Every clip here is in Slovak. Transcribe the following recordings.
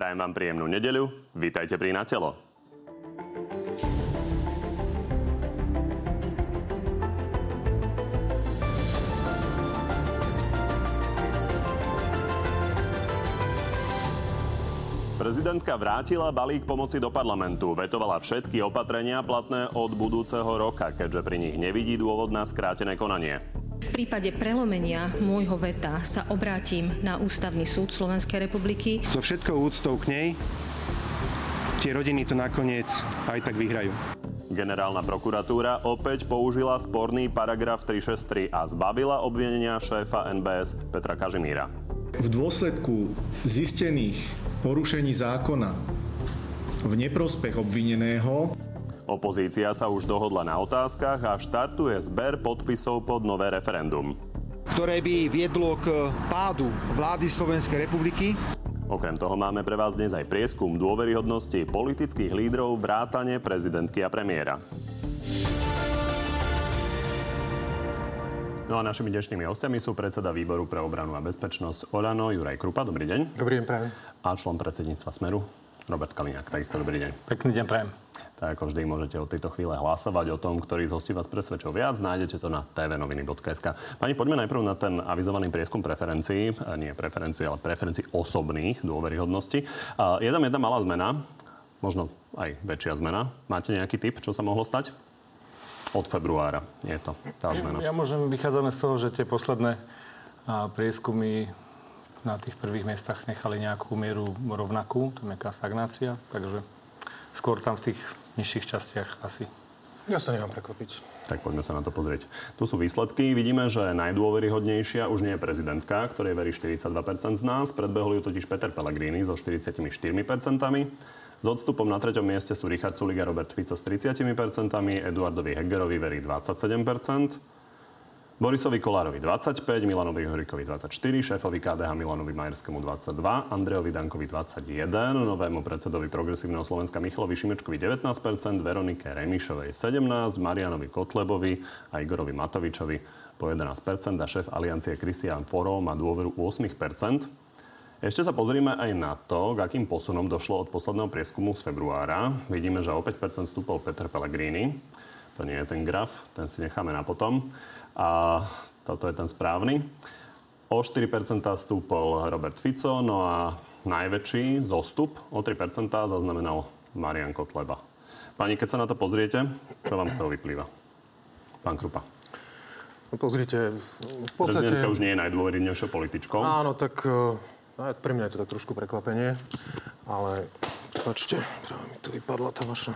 Prajem vám príjemnú nedeľu. Vítajte pri Na telo. Prezidentka vrátila balík pomoci do parlamentu. Vetovala všetky opatrenia platné od budúceho roka, keďže pri nich nevidí dôvod na skrátené konanie. V prípade prelomenia môjho veta sa obrátim na Ústavný súd Slovenskej republiky. So všetkou úctou k nej, tie rodiny to nakoniec aj tak vyhrajú. Generálna prokuratúra opäť použila sporný paragraf 363 a zbavila obvinenia šéfa NBS Petra Kažimíra. V dôsledku zistených porušení zákona v neprospech obvineného Opozícia sa už dohodla na otázkach a štartuje zber podpisov pod nové referendum. ktoré by viedlo k pádu vlády Slovenskej republiky. Okrem toho máme pre vás dnes aj prieskum dôveryhodnosti politických lídrov vrátane prezidentky a premiéra. No a našimi dnešnými hostiami sú predseda výboru pre obranu a bezpečnosť Olano Juraj Krupa. Dobrý deň. Dobrý deň, prajem. A člen predsedníctva Smeru Robert Kaliňák. Takisto dobrý deň. Pekný deň, prajem. Tak ako vždy môžete od tejto chvíle hlasovať o tom, ktorý z hostí vás presvedčil viac. Nájdete to na tvnoviny.sk. Pani, poďme najprv na ten avizovaný prieskum preferencií. Nie preferencií, ale preferencií osobných dôveryhodnosti. A Je tam jedna malá zmena, možno aj väčšia zmena. Máte nejaký tip, čo sa mohlo stať? Od februára je to tá zmena. Ja môžem vychádzame z toho, že tie posledné prieskumy na tých prvých miestach nechali nejakú mieru rovnakú, to je nejaká stagnácia, takže skôr tam v tých nižších častiach asi. Ja sa nemám prekvapiť. Tak poďme sa na to pozrieť. Tu sú výsledky. Vidíme, že najdôveryhodnejšia už nie je prezidentka, ktorej verí 42% z nás. Predbehol ju totiž Peter Pellegrini so 44%. S odstupom na treťom mieste sú Richard Suliga, Robert Fico s 30%, Eduardovi Hegerovi verí 27%, Borisovi Kolárovi 25, Milanovi Horikovi 24, šéfovi KDH Milanovi Majerskému 22, Andrejovi Dankovi 21, novému predsedovi Progresívneho Slovenska Michalovi Šimečkovi 19%, Veronike Remišovej 17, Marianovi Kotlebovi a Igorovi Matovičovi po 11% a šéf aliancie Kristián Foro má dôveru 8%. Ešte sa pozrime aj na to, k akým posunom došlo od posledného prieskumu z februára. Vidíme, že o 5% stúpol Peter Pellegrini. To nie je ten graf, ten si necháme na potom. A toto je ten správny. O 4% stúpol Robert Fico, no a najväčší zostup o 3% zaznamenal Marian Kotleba. Pani, keď sa na to pozriete, čo vám z toho vyplýva? Pán Krupa. No pozrite, v podstate... Prezidentka už nie je najdôveridnejšou političkou. Áno, tak eh, aj pre mňa je to tak trošku prekvapenie, ale počte, práve mi tu vypadla tá vaša...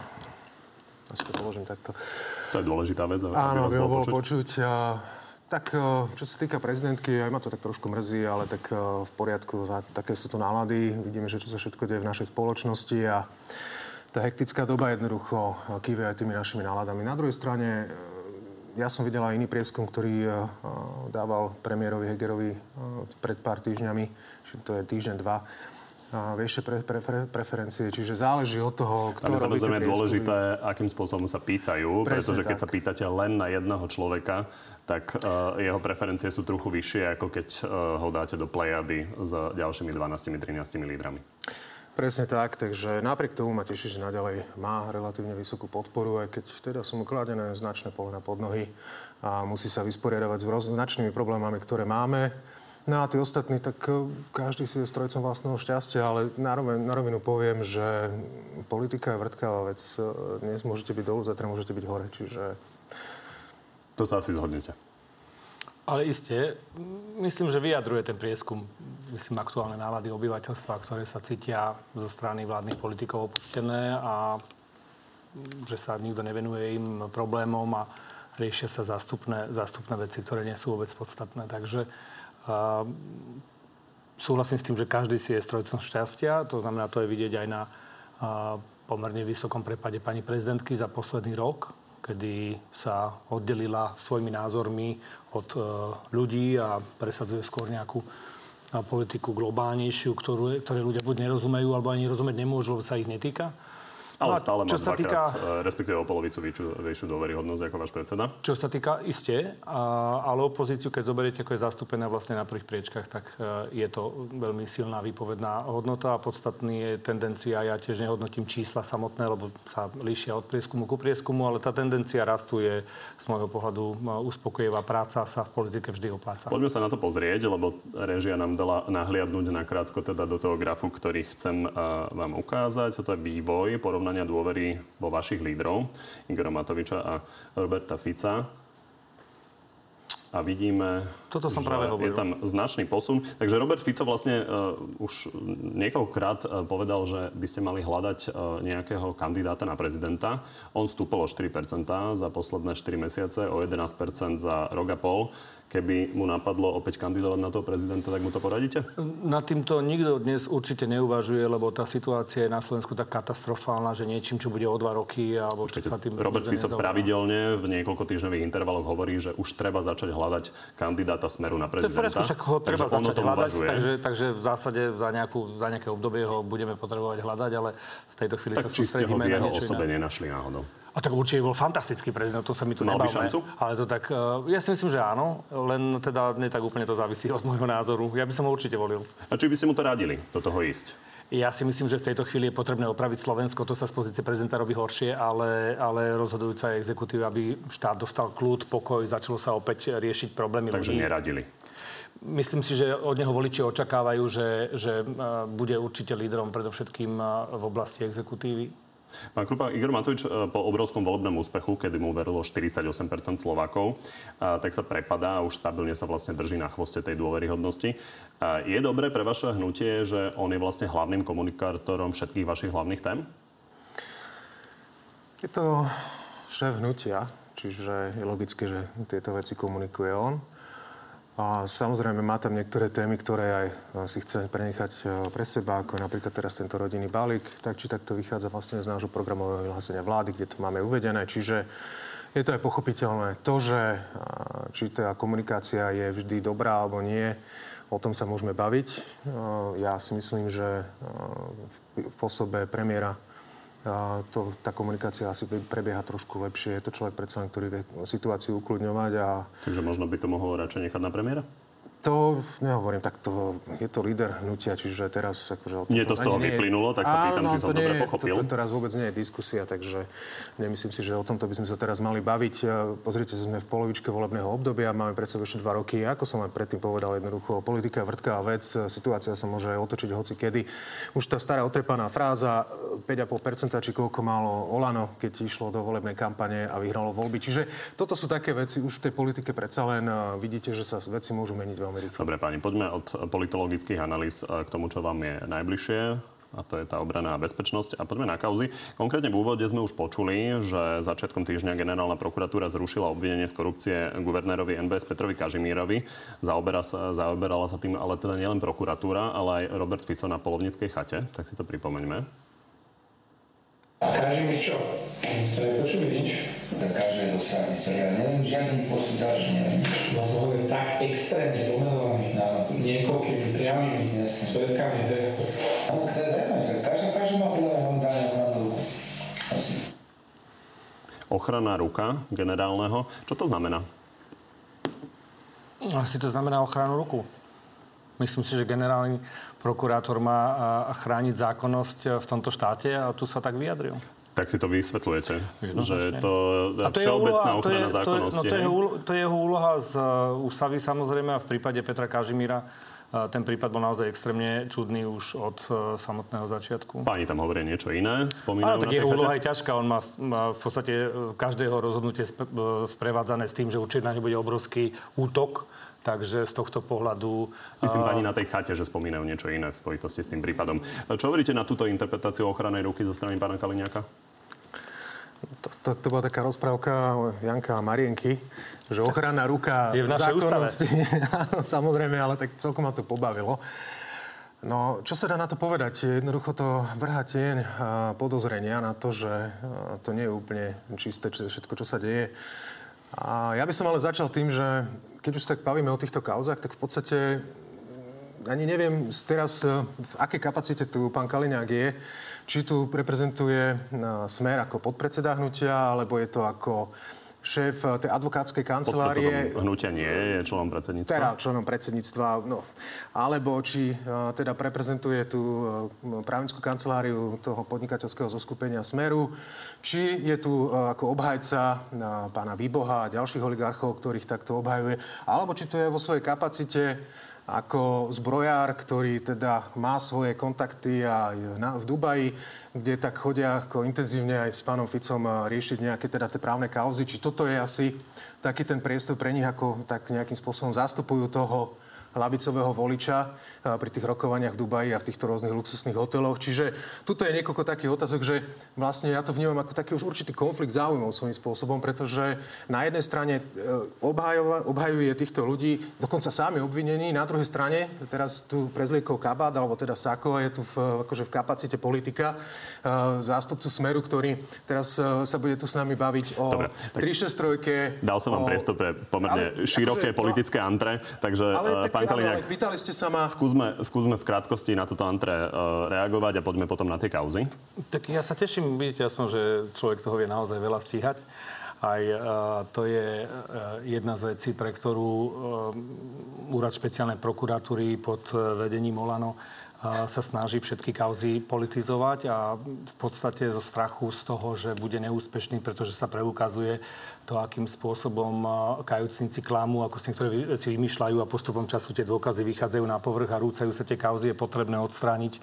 Asi to položím takto. To je dôležitá vec. aby Áno, vás by ho bolo počuť. A, tak, eh, čo sa týka prezidentky, aj ma to tak trošku mrzí, ale tak eh, v poriadku, také sú to nálady. Vidíme, že čo sa všetko deje v našej spoločnosti a tá hektická doba jednoducho kýve aj tými našimi náladami. Na druhej strane, eh, ja som videl aj iný prieskum, ktorý dával premiérovi Hegerovi pred pár týždňami, že to je týždeň, dva, a vyššie pre, pre, pre, preferencie. Čiže záleží od toho, kto Tam je samozrejme dôležité, akým spôsobom sa pýtajú, Presne pretože keď tak. sa pýtate len na jedného človeka, tak uh, jeho preferencie sú trochu vyššie, ako keď uh, ho dáte do plejady s ďalšími 12-13 lídrami. Presne tak, takže napriek tomu ma teší, že naďalej má relatívne vysokú podporu, aj keď teda sú mu kladené značné polena pod nohy a musí sa vysporiadavať s značnými problémami, ktoré máme. No a tí ostatní, tak eh, každý si je strojcom vlastného šťastia, ale na rovinu, na rovinu poviem, že politika je vrtkavá vec. Eh, Dnes môžete byť dolu, zatra môžete byť hore, čiže To sa asi zhodnete. Ale iste, myslím, že vyjadruje ten prieskum, myslím, aktuálne nálady obyvateľstva, ktoré sa cítia zo strany vládnych politikov opustené a že sa nikto nevenuje im problémom a riešia sa zástupné, zástupné veci, ktoré nie sú vôbec podstatné. Takže uh, súhlasím s tým, že každý si je strojcom šťastia. To znamená, to je vidieť aj na pomerne vysokom prepade pani prezidentky za posledný rok, kedy sa oddelila svojimi názormi od uh, ľudí a presadzuje skôr nejakú politiku globálnejšiu, ktorú, ktoré ľudia buď nerozumejú, alebo ani rozumieť nemôžu, lebo sa ich netýka. Ale stále má dvakrát, týka- e, respektíve o polovicu vyššiu, vyššiu dôveryhodnosť ako váš predseda. Čo sa týka, iste, a, ale opozíciu, keď zoberiete, ako je zastúpená vlastne na prvých priečkach, tak e, je to veľmi silná výpovedná hodnota a podstatný je tendencia, ja tiež nehodnotím čísla samotné, lebo sa líšia od prieskumu ku prieskumu, ale tá tendencia rastu je z môjho pohľadu e, uspokojivá práca sa v politike vždy opláca. Poďme sa na to pozrieť, lebo režia nám dala nahliadnúť nakrátko teda do toho grafu, ktorý chcem vám ukázať. Toto je vývoj porovnania dôvery vo vašich lídrov, Igora Matoviča a Roberta Fica. A vidíme, Toto som že práve je hovoril. tam značný posun. Takže Robert Fico vlastne uh, už niekoľkokrát uh, povedal, že by ste mali hľadať uh, nejakého kandidáta na prezidenta. On stúpol o 4% za posledné 4 mesiace, o 11% za rok a pol. Keby mu napadlo opäť kandidovať na toho prezidenta, tak mu to poradíte? Nad týmto nikto dnes určite neuvažuje, lebo tá situácia je na Slovensku tak katastrofálna, že niečím, čo bude o dva roky, alebo čo sa tým... Robert Fico nezaoberá. pravidelne v niekoľko týždňových intervaloch hovorí, že už treba začať hľadať kandidáta smeru na To je prezidenta. však ho treba Takže začať hľadať, uvažuje. takže, takže v zásade za, nejakú, za nejaké obdobie ho budeme potrebovať hľadať, ale v tejto chvíli Tak sa sústredíme na niečo osobe nenašli náhodou? A tak určite bol fantastický prezident, to sa mi tu Mal nebavme. šancu? Ale to tak, eh, ja si myslím, že áno, len teda nie tak úplne to závisí od môjho názoru. Ja by som ho určite volil. A či by ste mu to radili do toho ísť? Ja si myslím, že v tejto chvíli je potrebné opraviť Slovensko. To sa z pozície prezidenta robí horšie, ale, ale rozhodujúca je exekutíva, aby štát dostal kľud, pokoj, začalo sa opäť riešiť problémy Takže ľudí. neradili. Myslím si, že od neho voliči očakávajú, že, že eh, bude určite lídrom predovšetkým eh, v oblasti exekutívy. Pán Krupa, Igor Matovič e, po obrovskom volebnom úspechu, kedy mu verilo 48% Slovákov, a, tak sa prepadá a už stabilne sa vlastne drží na chvoste tej dôveryhodnosti. A je dobré pre vaše hnutie, že on je vlastne hlavným komunikátorom všetkých vašich hlavných tém? Je to šéf hnutia, čiže je logické, že tieto veci komunikuje on. A samozrejme má tam niektoré témy, ktoré aj e, si chce prenechať e, pre seba, ako napríklad teraz tento rodinný balík. Tak či takto vychádza vlastne z nášho programového vyhlásenia vlády, kde to máme uvedené. Čiže je to aj pochopiteľné. To, že e, či tá komunikácia je vždy dobrá alebo nie, o tom sa môžeme baviť. Ja si myslím, že v pôsobe premiéra to, tá komunikácia asi prebieha trošku lepšie. Je to človek predsa, ktorý vie situáciu ukludňovať a Takže možno by to mohol radšej nechať na premiéra? To nehovorím, tak to, je to líder hnutia, čiže teraz akože... Nie to z toho vyplynulo, tak sa pýtam, Áno, či som to dobre nie pochopil. To, to teraz vôbec nie je diskusia, takže nemyslím si, že o tomto by sme sa teraz mali baviť. E, Pozrite, sme v polovičke volebného obdobia, máme pred sebou ešte dva roky. Ako som aj predtým povedal, jednoducho, politika vrtká vec, e, situácia sa môže otočiť hoci kedy. Už tá stará otrepaná fráza, e, 5,5% či koľko malo Olano, keď išlo do volebnej kampane a vyhralo voľby. Čiže toto sú také veci, už v tej politike predsa len e, vidíte, že sa veci môžu meniť veľmi rýchlo. Dobre, páni, poďme od politologických analýz e, k tomu, čo vám je najbližšie a to je tá obrana a bezpečnosť. A poďme na kauzy. Konkrétne v úvode sme už počuli, že začiatkom týždňa generálna prokuratúra zrušila obvinenie z korupcie guvernérovi NBS Petrovi Kažimírovi. Zaoberá sa, zaoberala sa tým ale teda nielen prokuratúra, ale aj Robert Fico na polovníckej chate. Tak si to pripomeňme. A każe mi co? Zostaje poczynić. Da każe dosadzić sobie. Ja nie wiem, postup dalszy nie. No to chodzi tak ekstremnie pomenowami. No. Niekoľkými priamými Jasne. svetkami. Ale každá, každá má podľa dania ochranu ruku. Asi. Ochrana ruka generálneho. Čo to znamená? Asi to znamená ochranu ruku. Myslím si, že generálny prokurátor má chrániť zákonnosť v tomto štáte a tu sa tak vyjadril. Tak si to vysvetľujete, že to A to je všeobecná to je, ochrana to je, zákonnosti. no to, je, úlo- to je jeho úloha z uh, ústavy samozrejme a v prípade Petra Kažimíra uh, ten prípad bol naozaj extrémne čudný už od samotného začiatku. Páni tam hovoria niečo iné, spomínajú Áno, tak jeho úloha je ťažká. On má, má v podstate každého rozhodnutie sp- sprevádzané s tým, že určite na ňu bude obrovský útok. Takže z tohto pohľadu... Myslím, pani na tej chate, že spomínajú niečo iné v spojitosti s tým prípadom. Čo hovoríte na túto interpretáciu ochrannej ruky zo strany pána Kaliňáka? To, to, to bola taká rozprávka Janka a Marienky, že ochranná ruka Je v našej zákonnosti. Áno, samozrejme, ale tak celkom ma to pobavilo. No, čo sa dá na to povedať? Jednoducho to vrhá tieň a, podozrenia na to, že to nie je úplne čisté všetko, čo sa deje. A ja by som ale začal tým, že keď už tak bavíme o týchto kauzach, tak v podstate ani neviem teraz, e, v akej kapacite tu pán Kaliňák je. Či tu reprezentuje e, smer ako podpredseda hnutia, alebo je to ako šéf eh, tej advokátskej kancelárie. hnutia nie je členom predsedníctva? Teda členom predsedníctva, no. Alebo či uh, teda reprezentuje tú uh, právnickú kanceláriu toho podnikateľského zoskupenia Smeru, či je tu ako obhajca pána Výboha a ďalších oligarchov, ktorých takto obhajuje, alebo či to je vo svojej kapacite ako zbrojár, ktorý teda má svoje kontakty aj v Dubaji, kde tak chodia ako intenzívne aj s pánom Ficom riešiť nejaké teda tie právne kauzy. Či toto je asi taký ten priestor pre nich, ako tak nejakým spôsobom zastupujú toho lavicového voliča pri tých rokovaniach v Dubaji a v týchto rôznych luxusných hoteloch. Čiže tuto je niekoľko takých otázok, že vlastne ja to vnímam ako taký už určitý konflikt záujmov svojím spôsobom, pretože na jednej strane e, obhajuje týchto ľudí dokonca sami obvinení, na druhej strane teraz tu prezliekol Kabát, alebo teda Sako je tu v, akože v kapacite politika, e, zástupcu Smeru, ktorý teraz sa bude tu s nami baviť o Dobre, 363. Dal som vám o... priestor pre pomerne ale, široké akože, politické no, antre, takže ale, pán pán Kaliňák, pýtali ste sa ma... Skúsme, skúsme v krátkosti na toto antre uh, reagovať a poďme potom na tie kauzy. Tak ja sa teším, vidíte aspoň, že človek toho vie naozaj veľa stíhať. Aj uh, to je uh, jedna z vecí, pre ktorú uh, úrad špeciálnej prokuratúry pod vedením Olano sa snaží všetky kauzy politizovať a v podstate zo strachu z toho, že bude neúspešný, pretože sa preukazuje to, akým spôsobom kajúcnici klamu, ako si niektoré veci vymýšľajú a postupom času tie dôkazy vychádzajú na povrch a rúcajú sa tie kauzy, je potrebné odstrániť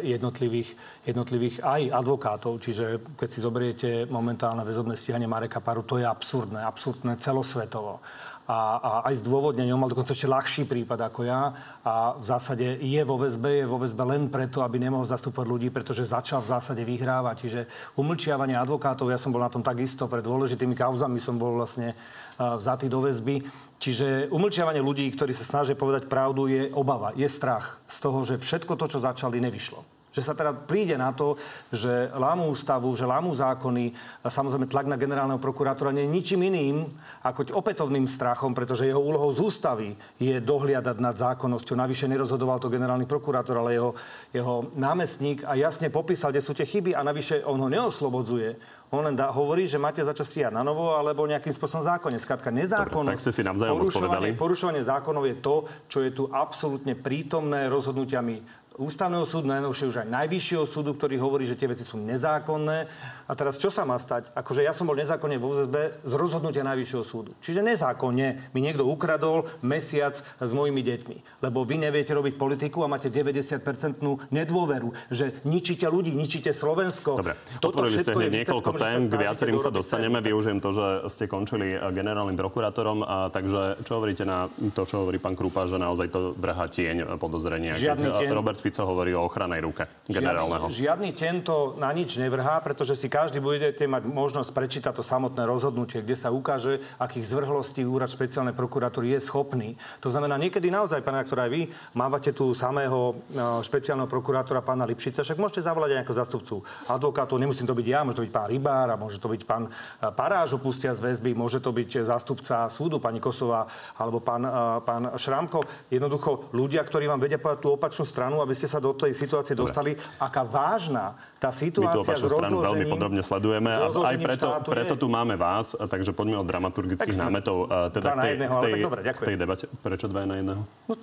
jednotlivých, jednotlivých aj advokátov. Čiže keď si zoberiete momentálne väzobné stíhanie Mareka Paru, to je absurdné, absurdné celosvetovo a, a aj zdôvodnenie. On mal dokonca ešte ľahší prípad ako ja a v zásade je vo väzbe, je vo väzbe len preto, aby nemohol zastupovať ľudí, pretože začal v zásade vyhrávať. Čiže umlčiavanie advokátov, ja som bol na tom takisto, pred dôležitými kauzami som bol vlastne vzatý do väzby. Čiže umlčiavanie ľudí, ktorí sa snažia povedať pravdu, je obava, je strach z toho, že všetko to, čo začali, nevyšlo. Že sa teda príde na to, že lámu ústavu, že lámu zákony, a samozrejme tlak na generálneho prokurátora nie je ničím iným ako opätovným strachom, pretože jeho úlohou z ústavy je dohliadať nad zákonnosťou. Navyše nerozhodoval to generálny prokurátor, ale jeho, jeho námestník a jasne popísal, kde sú tie chyby a navyše on ho neoslobodzuje. On len dá, hovorí, že máte začať stíhať na novo alebo nejakým spôsobom zákone. Skrátka, nezákonnosť. tak ste si navzájom porušovanie, porušovanie zákonov je to, čo je tu absolútne prítomné rozhodnutiami ústavného súdu, najnovšie už aj najvyššieho súdu, ktorý hovorí, že tie veci sú nezákonné. A teraz čo sa má stať? Akože ja som bol nezákonne vo VZB z rozhodnutia najvyššieho súdu. Čiže nezákonne mi niekto ukradol mesiac s mojimi deťmi. Lebo vy neviete robiť politiku a máte 90-percentnú nedôveru, že ničíte ľudí, ničíte Slovensko. Dobre, Toto otvorili ste hneď niekoľko tém, k viacerým sa dostaneme. Využijem to, že ste končili generálnym prokurátorom. A takže čo hovoríte na to, čo hovorí pán Krupa, že naozaj to vrhá tieň podozrenia? Žiadny tieň, Robert Fico hovorí o ochrannej ruke generálneho. Žiadny, žiadny tento na nič nevrhá, pretože si každý budete mať možnosť prečítať to samotné rozhodnutie, kde sa ukáže, akých zvrhlostí úrad špeciálnej prokuratúry je schopný. To znamená, niekedy naozaj, pán aktor, aj vy mávate tu samého e, špeciálneho prokurátora pána Lipšica, však môžete zavolať aj ako zastupcu advokátov, nemusím to byť ja, môže to byť pán Rybár, a môže to byť pán e, Paráž opustia z väzby, môže to byť zástupca súdu, pani Kosová, alebo pán, e, pán Šramko. Jednoducho ľudia, ktorí vám vedia povedať tú opačnú stranu, aby ste sa do tej situácie Dobre. dostali, aká vážna tá situácia My tú s stranu veľmi podrobne sledujeme a aj preto, preto tu máme vás, takže poďme od dramaturgických námetov. Teda k tej, jedného, k tej, dobre, k tej debate. Prečo dva na jedného? No,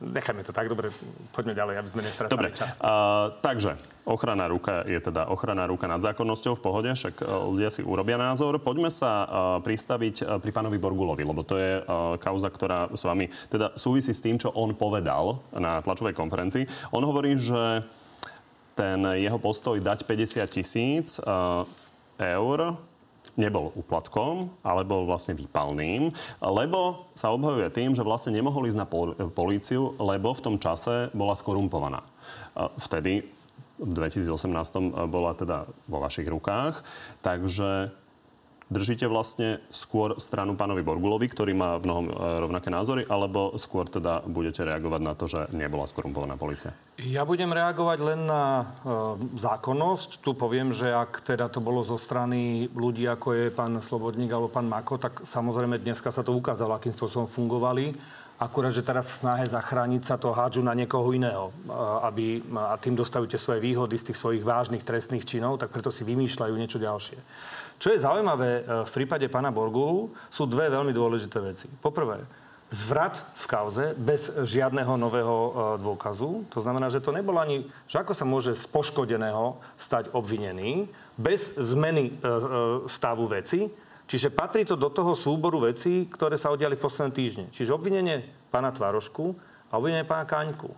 nechajme to tak, dobre, poďme ďalej, aby sme nestratili dobre. čas. Uh, takže, ochranná ruka je teda ochranná ruka nad zákonnosťou v pohode, však uh, ľudia si urobia názor. Poďme sa uh, pristaviť uh, pri pánovi Borgulovi, lebo to je uh, kauza, ktorá s vami teda súvisí s tým, čo on povedal na tlačovej konferencii. On hovorí, že ten jeho postoj dať 50 tisíc uh, eur nebol úplatkom, ale bol vlastne výpalným, lebo sa obhajuje tým, že vlastne nemohol ísť na políciu, lebo v tom čase bola skorumpovaná. Vtedy v 2018 bola teda vo vašich rukách, takže držíte vlastne skôr stranu pánovi Borgulovi, ktorý má v mnohom e, rovnaké názory, alebo skôr teda budete reagovať na to, že nebola skorumpovaná policia? Ja budem reagovať len na e, zákonnosť. Tu poviem, že ak teda to bolo zo strany ľudí, ako je pán Slobodník alebo pán Mako, tak samozrejme dneska sa to ukázalo, akým spôsobom fungovali Akurát, že teraz v snahe zachrániť sa to hádžu na niekoho iného, aby, a tým dostajú svoje výhody z tých svojich vážnych trestných činov, tak preto si vymýšľajú niečo ďalšie. Čo je zaujímavé e, v prípade pána Borgulu, sú dve veľmi dôležité veci. Poprvé, zvrat v kauze bez žiadneho nového e, dôkazu. To znamená, že to nebolo ani, že ako sa môže z poškodeného stať obvinený bez zmeny e, stavu veci, Čiže patrí to do toho súboru vecí, ktoré sa udiali v posledné týždne. Čiže obvinenie pána Tvarošku a obvinenie pána Kaňku.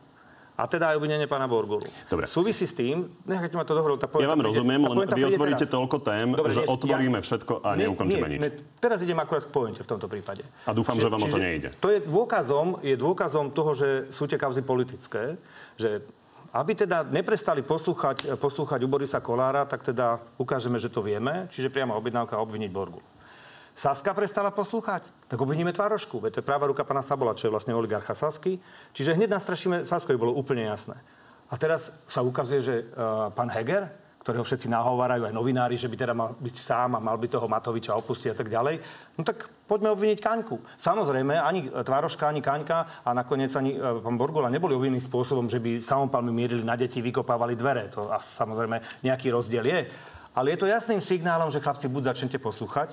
A teda aj obvinenie pána Borgulu. Dobre. Súvisí s tým, nechajte ma to dohrať. Ja vám rozumiem, len vy otvoríte teraz. toľko tém, Dobre, že nie, otvoríme ja, všetko a ne, neukončíme nie, nič. Ne, teraz idem akurát k pointe v tomto prípade. A dúfam, čiže, že vám o to nejde. To je dôkazom, je dôkazom toho, že sú tie kauzy politické, že aby teda neprestali poslúchať, poslúchať u Borisa Kolára, tak teda ukážeme, že to vieme, čiže priamo objednávka obviniť Borgu. Saska prestala poslúchať, tak obviníme Tvárošku. Veď to je práva ruka pána Sabola, čo je vlastne oligarcha Sasky. Čiže hneď nastrašíme Saskovi, bolo úplne jasné. A teraz sa ukazuje, že uh, pán Heger, ktorého všetci nahovárajú aj novinári, že by teda mal byť sám a mal by toho Matoviča opustiť a tak ďalej. No tak poďme obviniť Kaňku. Samozrejme, ani Tvároška, ani Kaňka a nakoniec ani uh, pán Borgula neboli obvinení spôsobom, že by samopalmi mierili na deti, vykopávali dvere. To a samozrejme nejaký rozdiel je. Ale je to jasným signálom, že chlapci buď začnete poslúchať,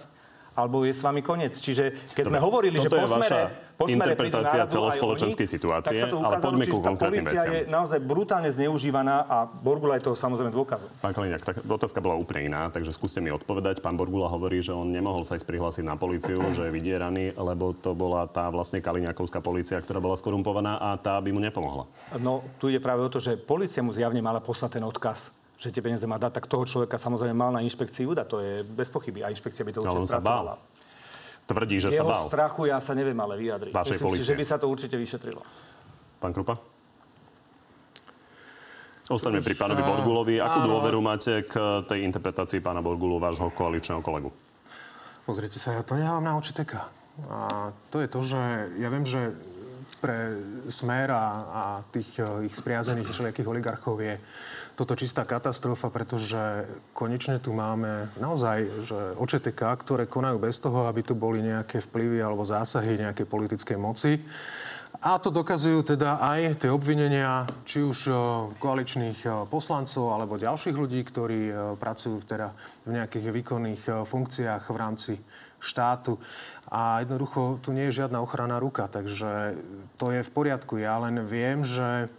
alebo je s vami koniec. Čiže keď Dobre, sme hovorili, že po smere, po smere interpretácia celospoločenskej situácie, ale poďme ku konkrétnym veciam. je naozaj brutálne zneužívaná a Borgula je to samozrejme dôkazom. Pán Kaliňák, tak otázka bola úplne iná, takže skúste mi odpovedať. Pán Borgula hovorí, že on nemohol sa ísť prihlásiť na policiu, že je vydieraný, lebo to bola tá vlastne Kaliňákovská policia, ktorá bola skorumpovaná a tá by mu nepomohla. No, tu ide práve o to, že policia mu zjavne mala poslať ten odkaz že tie peniaze má dať, tak toho človeka samozrejme mal na inšpekciu dať. To je bez pochyby. A inšpekcia by to určite spracovala. Tvrdí, že Jeho sa bál. strachu ja sa neviem ale vyjadriť. Vašej Myslím si, že by sa to určite vyšetrilo. Pán Krupa? Ostaňme pri pánovi Borgulovi. Akú áno. dôveru máte k tej interpretácii pána Borgulu, vášho koaličného kolegu? Pozrite sa, ja to nehávam na očiteka. A to je to, že ja viem, že pre Smer a, a tých eh, ich spriazených všelijakých oligarchov je toto čistá katastrofa, pretože konečne tu máme naozaj že OČTK, ktoré konajú bez toho, aby tu boli nejaké vplyvy alebo zásahy nejakej politickej moci. A to dokazujú teda aj tie obvinenia, či už e, koaličných e, poslancov alebo ďalších ľudí, ktorí e, pracujú teda v nejakých výkonných funkciách v rámci štátu. A jednoducho tu nie je žiadna ochranná ruka, takže to je v poriadku. Ja len viem, že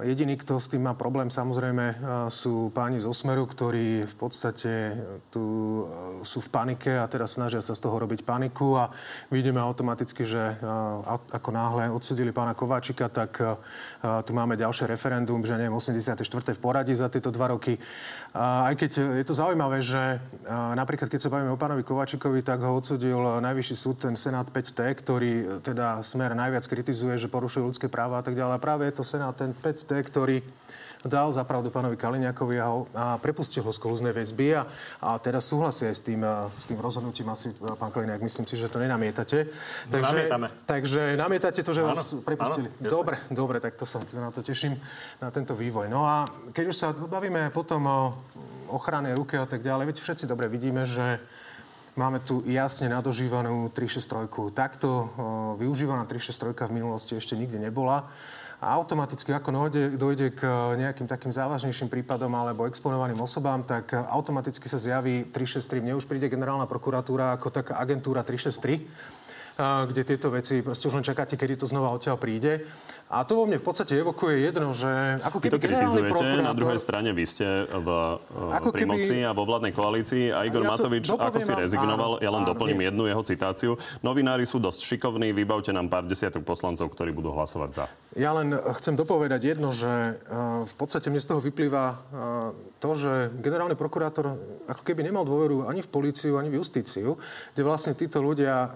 Jediný, kto s tým má problém, samozrejme, sú páni zo Smeru, ktorí v podstate tu sú v panike a teraz snažia sa z toho robiť paniku a vidíme automaticky, že ako náhle odsudili pána Kováčika, tak tu máme ďalšie referendum, že neviem, 84. v poradí za tieto dva roky. Aj keď je to zaujímavé, že napríklad keď sa bavíme o pánovi Kováčikovi, tak ho odsudil najvyšší súd, ten Senát 5T, ktorý teda Smer najviac kritizuje, že porušuje ľudské práva a tak ďalej. A práve je to Senát ten 5T, ktorý dal zapravdu pánovi Kaliňakovi a, ho, a prepustil ho z kolúznej väzby a, a teraz súhlasí aj s tým, s tým rozhodnutím asi, pán Kaliňák, myslím si, že to nenamietate. Takže, Namietame. takže namietate to, že áno, vás prepustili. Áno, dobre, dobre, tak to sa na to teším, na tento vývoj. No a keď už sa bavíme potom o ochrane ruky a tak ďalej, veď všetci dobre vidíme, že Máme tu jasne nadožívanú 363. Takto o, využívaná 363 v minulosti ešte nikde nebola a automaticky, ako dojde, dojde k nejakým takým závažnejším prípadom alebo exponovaným osobám, tak automaticky sa zjaví 363. Mne už príde generálna prokuratúra ako taká agentúra 363 kde tieto veci proste už len čakáte, kedy to znova odtiaľ príde. A to vo mne v podstate evokuje jedno, že ako keby to kritizujete, prokurátor... na druhej strane vy ste v, ako pri keby... moci a vo vládnej koalícii a Igor ja Matovič ako si rezignoval, áno, ja len áno, doplním nie. jednu jeho citáciu. Novinári sú dosť šikovní, vybavte nám pár desiatok poslancov, ktorí budú hlasovať za. Ja len chcem dopovedať jedno, že v podstate mne z toho vyplýva to, že generálny prokurátor ako keby nemal dôveru ani v políciu, ani v justíciu, kde vlastne títo ľudia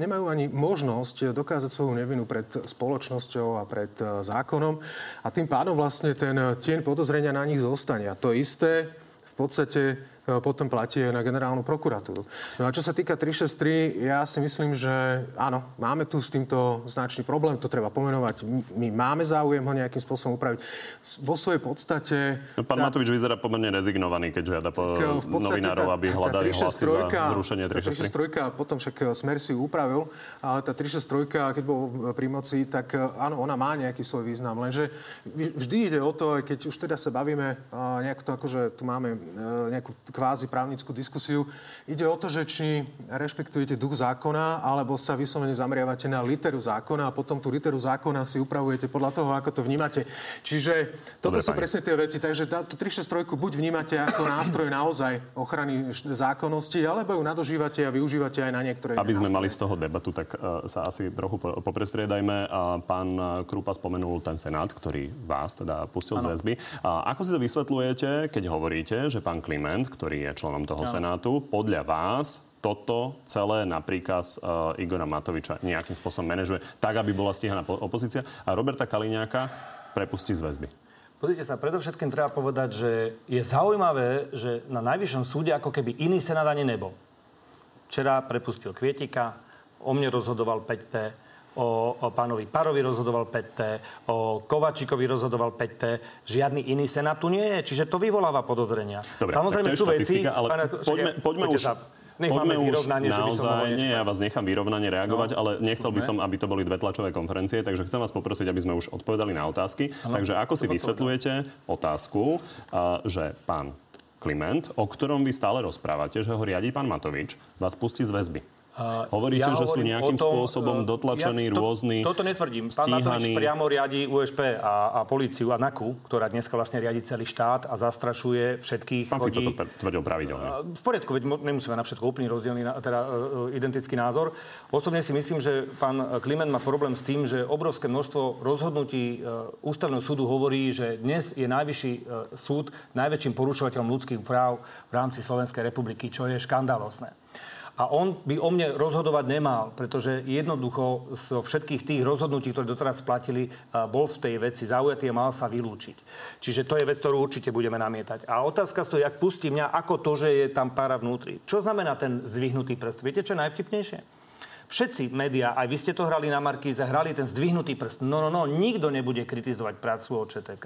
nemajú ani možnosť dokázať svoju nevinu pred spoločnosťou a pred e, zákonom a tým pádom vlastne ten tieň podozrenia na nich zostane. A to isté v podstate potom platí aj na generálnu prokuratúru. No a čo sa týka 363, ja si myslím, že áno, máme tu s týmto značný problém, to treba pomenovať. My máme záujem ho nejakým spôsobom upraviť. Vo svojej podstate... No, pán tá... Matovič vyzerá pomerne rezignovaný, keď žiada po novinárov, aby hľadali hlasy za zrušenie 363. 363 potom však Smer si upravil, ale tá 363, keď bol pri moci, tak áno, ona má nejaký svoj význam, lenže vždy ide o to, keď už teda sa bavíme, nejak to akože tu máme nejakú kvázi právnickú diskusiu. Ide o to, že či rešpektujete duch zákona, alebo sa vyslovene zameriavate na literu zákona a potom tú literu zákona si upravujete podľa toho, ako to vnímate. Čiže toto Dobre, sú pani. presne tie veci. Takže tú 363 buď vnímate ako nástroj naozaj ochrany zákonnosti, alebo ju nadožívate a využívate aj na niektoré Aby sme mali z toho debatu, tak uh, sa asi trochu poprestriedajme. Uh, pán Krupa spomenul ten senát, ktorý vás teda pustil ano. z väzby. Uh, ako si to vysvetľujete, keď hovoríte, že pán Kliment, ktorý ktorý je členom toho ja. Senátu. Podľa vás toto celé na príkaz uh, Igora Matoviča nejakým spôsobom manažuje tak, aby bola stíhaná opozícia a Roberta Kaliňáka prepustí z väzby. Pozrite sa, predovšetkým treba povedať, že je zaujímavé, že na najvyššom súde ako keby iný senát ani nebol. Včera prepustil Kvietika, o mne rozhodoval 5T, o, o pánovi Parovi rozhodoval 5T, o Kovačíkovi rozhodoval 5T. Žiadny iný senát tu nie je, čiže to vyvoláva podozrenia. Dobre, Samozrejme sú veci... Ale pána, poďme, poďme už... Sa, nech Poďme už naozaj, nie, ja vás nechám vyrovnane reagovať, no, ale nechcel by som, aby to boli dve tlačové konferencie, takže chcem vás poprosiť, aby sme už odpovedali na otázky. Ano, takže ako si vysvetľujete otázku, že pán Kliment, o ktorom vy stále rozprávate, že ho riadi pán Matovič, vás pustí z väzby? Hovoríte, ja že sú nejakým tom, spôsobom e, dotlačení ja to, rôzni Toto netvrdím. Pán Matovič priamo riadi USP a, a políciu a NAKU, ktorá dneska vlastne riadi celý štát a zastrašuje všetkých. Pán Fico to tvrdil pravidelne. V poriadku, veď nemusíme na všetko úplný rozdielný, teda uh, identický názor. Osobne si myslím, že pán Kliment má problém s tým, že obrovské množstvo rozhodnutí ústavného súdu hovorí, že dnes je najvyšší súd najväčším porušovateľom ľudských práv v rámci Slovenskej republiky, čo je škandalosné. A on by o mne rozhodovať nemal, pretože jednoducho zo všetkých tých rozhodnutí, ktoré doteraz platili, bol v tej veci zaujatý a mal sa vylúčiť. Čiže to je vec, ktorú určite budeme namietať. A otázka stojí, ak pustí mňa, ako to, že je tam para vnútri. Čo znamená ten zdvihnutý prst? Viete, čo je najvtipnejšie? Všetci médiá, aj vy ste to hrali na Markíze, hrali ten zdvihnutý prst. No, no, no, nikto nebude kritizovať prácu OČTK.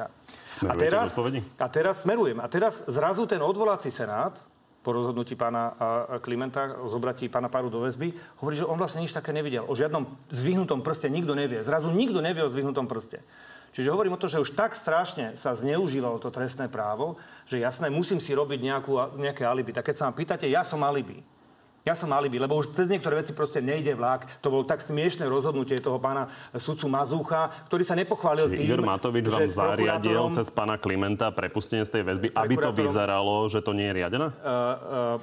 a teraz, a teraz smerujem. A teraz zrazu ten odvolací senát, po rozhodnutí pána Klimenta, zobratí pána Páru do väzby, hovorí, že on vlastne nič také nevidel. O žiadnom zvihnutom prste nikto nevie. Zrazu nikto nevie o zvihnutom prste. Čiže hovorím o to, že už tak strašne sa zneužívalo to trestné právo, že jasné, musím si robiť nejakú, nejaké alibi. Tak keď sa ma pýtate, ja som alibi. Ja som alibi, lebo už cez niektoré veci proste nejde vlak. To bolo tak smiešné rozhodnutie toho pána sudcu Mazúcha, ktorý sa nepochválil Čiže tým, Igor Matovič vám zariadil cez pána Klimenta prepustenie z tej väzby, aby to vyzeralo, že to nie je riadené? Uh, uh,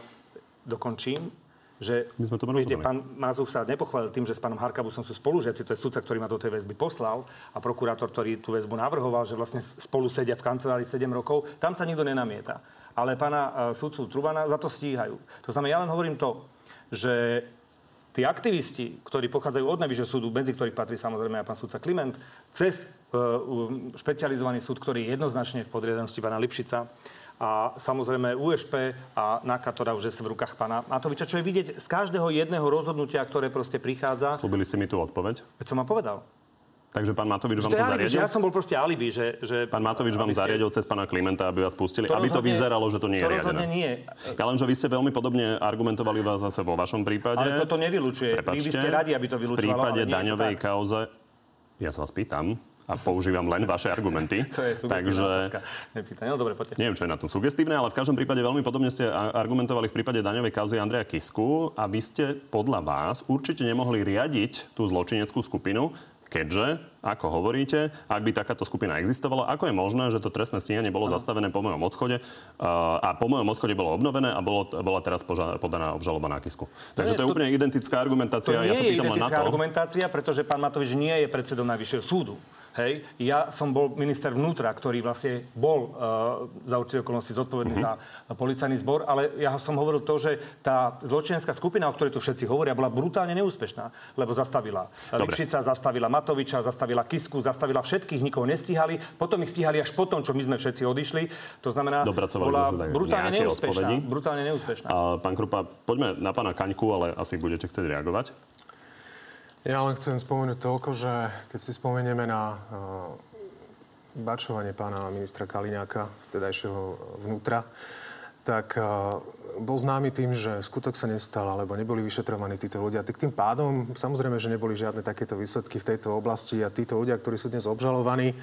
dokončím že My sme to viete, pán Mazuch sa nepochválil tým, že s pánom Harkabusom sú spolužiaci, to je sudca, ktorý ma do tej väzby poslal a prokurátor, ktorý tú väzbu navrhoval, že vlastne spolu sedia v kancelárii 7 rokov, tam sa nikto nenamieta. Ale pána uh, sudcu Trubana za to stíhajú. To znamená, ja len hovorím to, že tí aktivisti, ktorí pochádzajú od Najvyššieho súdu, medzi ktorých patrí samozrejme aj pán súdca Kliment, cez uh, špecializovaný súd, ktorý je jednoznačne v podriadenosti pána Lipšica, a samozrejme USP a NAKA, ktorá už je v rukách pána Matoviča, čo je vidieť z každého jedného rozhodnutia, ktoré proste prichádza. Slúbili ste mi tú odpoveď? Veď som vám povedal. Takže pán Matovič vám to, to zariadil? ja som bol proste alibi, že... že pán Matovič vám ste... zariadil cez pána Klimenta, aby vás pustili, to aby to vyzeralo, že to nie je to riadené. nie. Ja len, že vy ste veľmi podobne argumentovali vás zase vo vašom prípade. Ale toto nevylučuje. Vy by ste radi, aby to vylučovalo. V prípade daňovej kauze, ja sa vás pýtam, a používam len vaše argumenty. to je Takže... No, dobre, poďte. Neviem, čo je na tom sugestívne, ale v každom prípade veľmi podobne ste argumentovali v prípade daňovej kauzy Andreja Kisku a vy ste podľa vás určite nemohli riadiť tú zločineckú skupinu, Keďže, ako hovoríte, ak by takáto skupina existovala, ako je možné, že to trestné stíhanie bolo zastavené po mojom odchode a po mojom odchode bolo obnovené a bolo, bola teraz podaná obžaloba na Kisku. Takže to, to je úplne identická argumentácia. To ja sa pýtam len na to. argumentácia, pretože pán Matovič nie je predsedom Najvyššieho súdu. Hej, ja som bol minister vnútra, ktorý vlastne bol uh, za určité okolnosti zodpovedný mm-hmm. za policajný zbor, ale ja som hovoril to, že tá zločinecká skupina, o ktorej tu všetci hovoria, bola brutálne neúspešná, lebo zastavila Dobre. Lipšica, zastavila Matoviča, zastavila Kisku, zastavila všetkých, nikoho nestíhali, potom ich stíhali až potom, čo my sme všetci odišli. To znamená, bola brutálne neúspešná, brutálne neúspešná. A, pán Krupa, poďme na pána Kaňku, ale asi budete chcieť reagovať. Ja len chcem spomenúť toľko, že keď si spomenieme na uh, bačovanie pána ministra Kaliňáka, vtedajšieho vnútra, tak uh, bol známy tým, že skutok sa nestal, alebo neboli vyšetrovaní títo ľudia. Tak tým pádom, samozrejme, že neboli žiadne takéto výsledky v tejto oblasti a títo ľudia, ktorí sú dnes obžalovaní,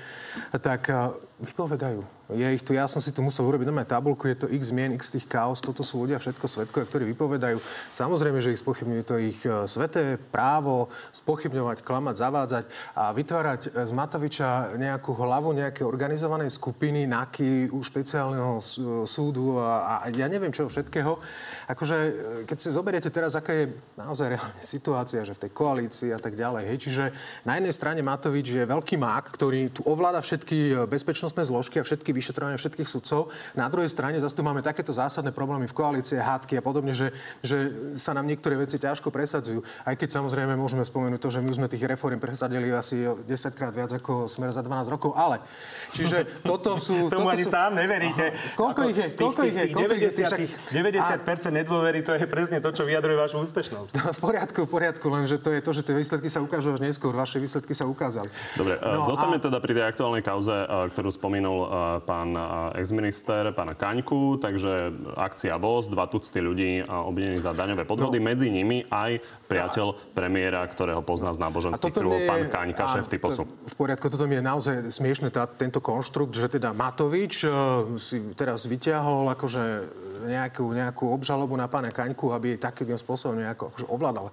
tak uh, vypovedajú je ich tu, ja som si tu musel urobiť na tabulku, je to x zmien, x tých chaos, toto sú ľudia všetko svetkovia, ktorí vypovedajú. Samozrejme, že ich spochybňuje to ich e, sveté právo spochybňovať, klamať, zavádzať a vytvárať z Matoviča nejakú hlavu nejakej organizovanej skupiny, NAKY, špeciálneho súdu a, a ja neviem čo všetkého. Akože, e, keď si zoberiete teraz, aká je naozaj reálne situácia, že v tej koalícii a tak ďalej, hej, čiže na jednej strane Matovič je veľký mák, ktorý tu ovláda všetky bezpečnostné zložky a všetky vyšetrovania všetkých sudcov. Na druhej strane zase tu máme takéto zásadné problémy v koalície, hádky a podobne, že, že sa nám niektoré veci ťažko presadzujú. Aj keď samozrejme môžeme spomenúť to, že my sme tých reform presadili asi 10 krát viac ako smer za 12 rokov, ale čiže toto sú... Tomu toto ani sú... sám neveríte. Koľko ich je? Koľko ich je? Koľko ich je? 90, 90% nedôvery, to je presne to, čo vyjadruje vašu úspešnosť. No, v poriadku, v poriadku, lenže to je to, že tie výsledky sa ukážu až neskôr. Vaše výsledky sa ukázali. Dobre, no, zostaňme a... teda pri tej aktuálnej kauze, ktorú spomínal pán exminister, pána Kaňku, takže akcia VOZ, dva tucty ľudí obvinení za daňové podvody, no. medzi nimi aj priateľ premiéra, ktorého pozná z náboženských kruhov, pán Kaňka, šéf typosu. V poriadku, toto mi je naozaj smiešne, tá, tento konštrukt, že teda Matovič uh, si teraz vyťahol akože nejakú, nejakú obžalobu na pána Kaňku, aby takým spôsobom nejako akože ovládal uh,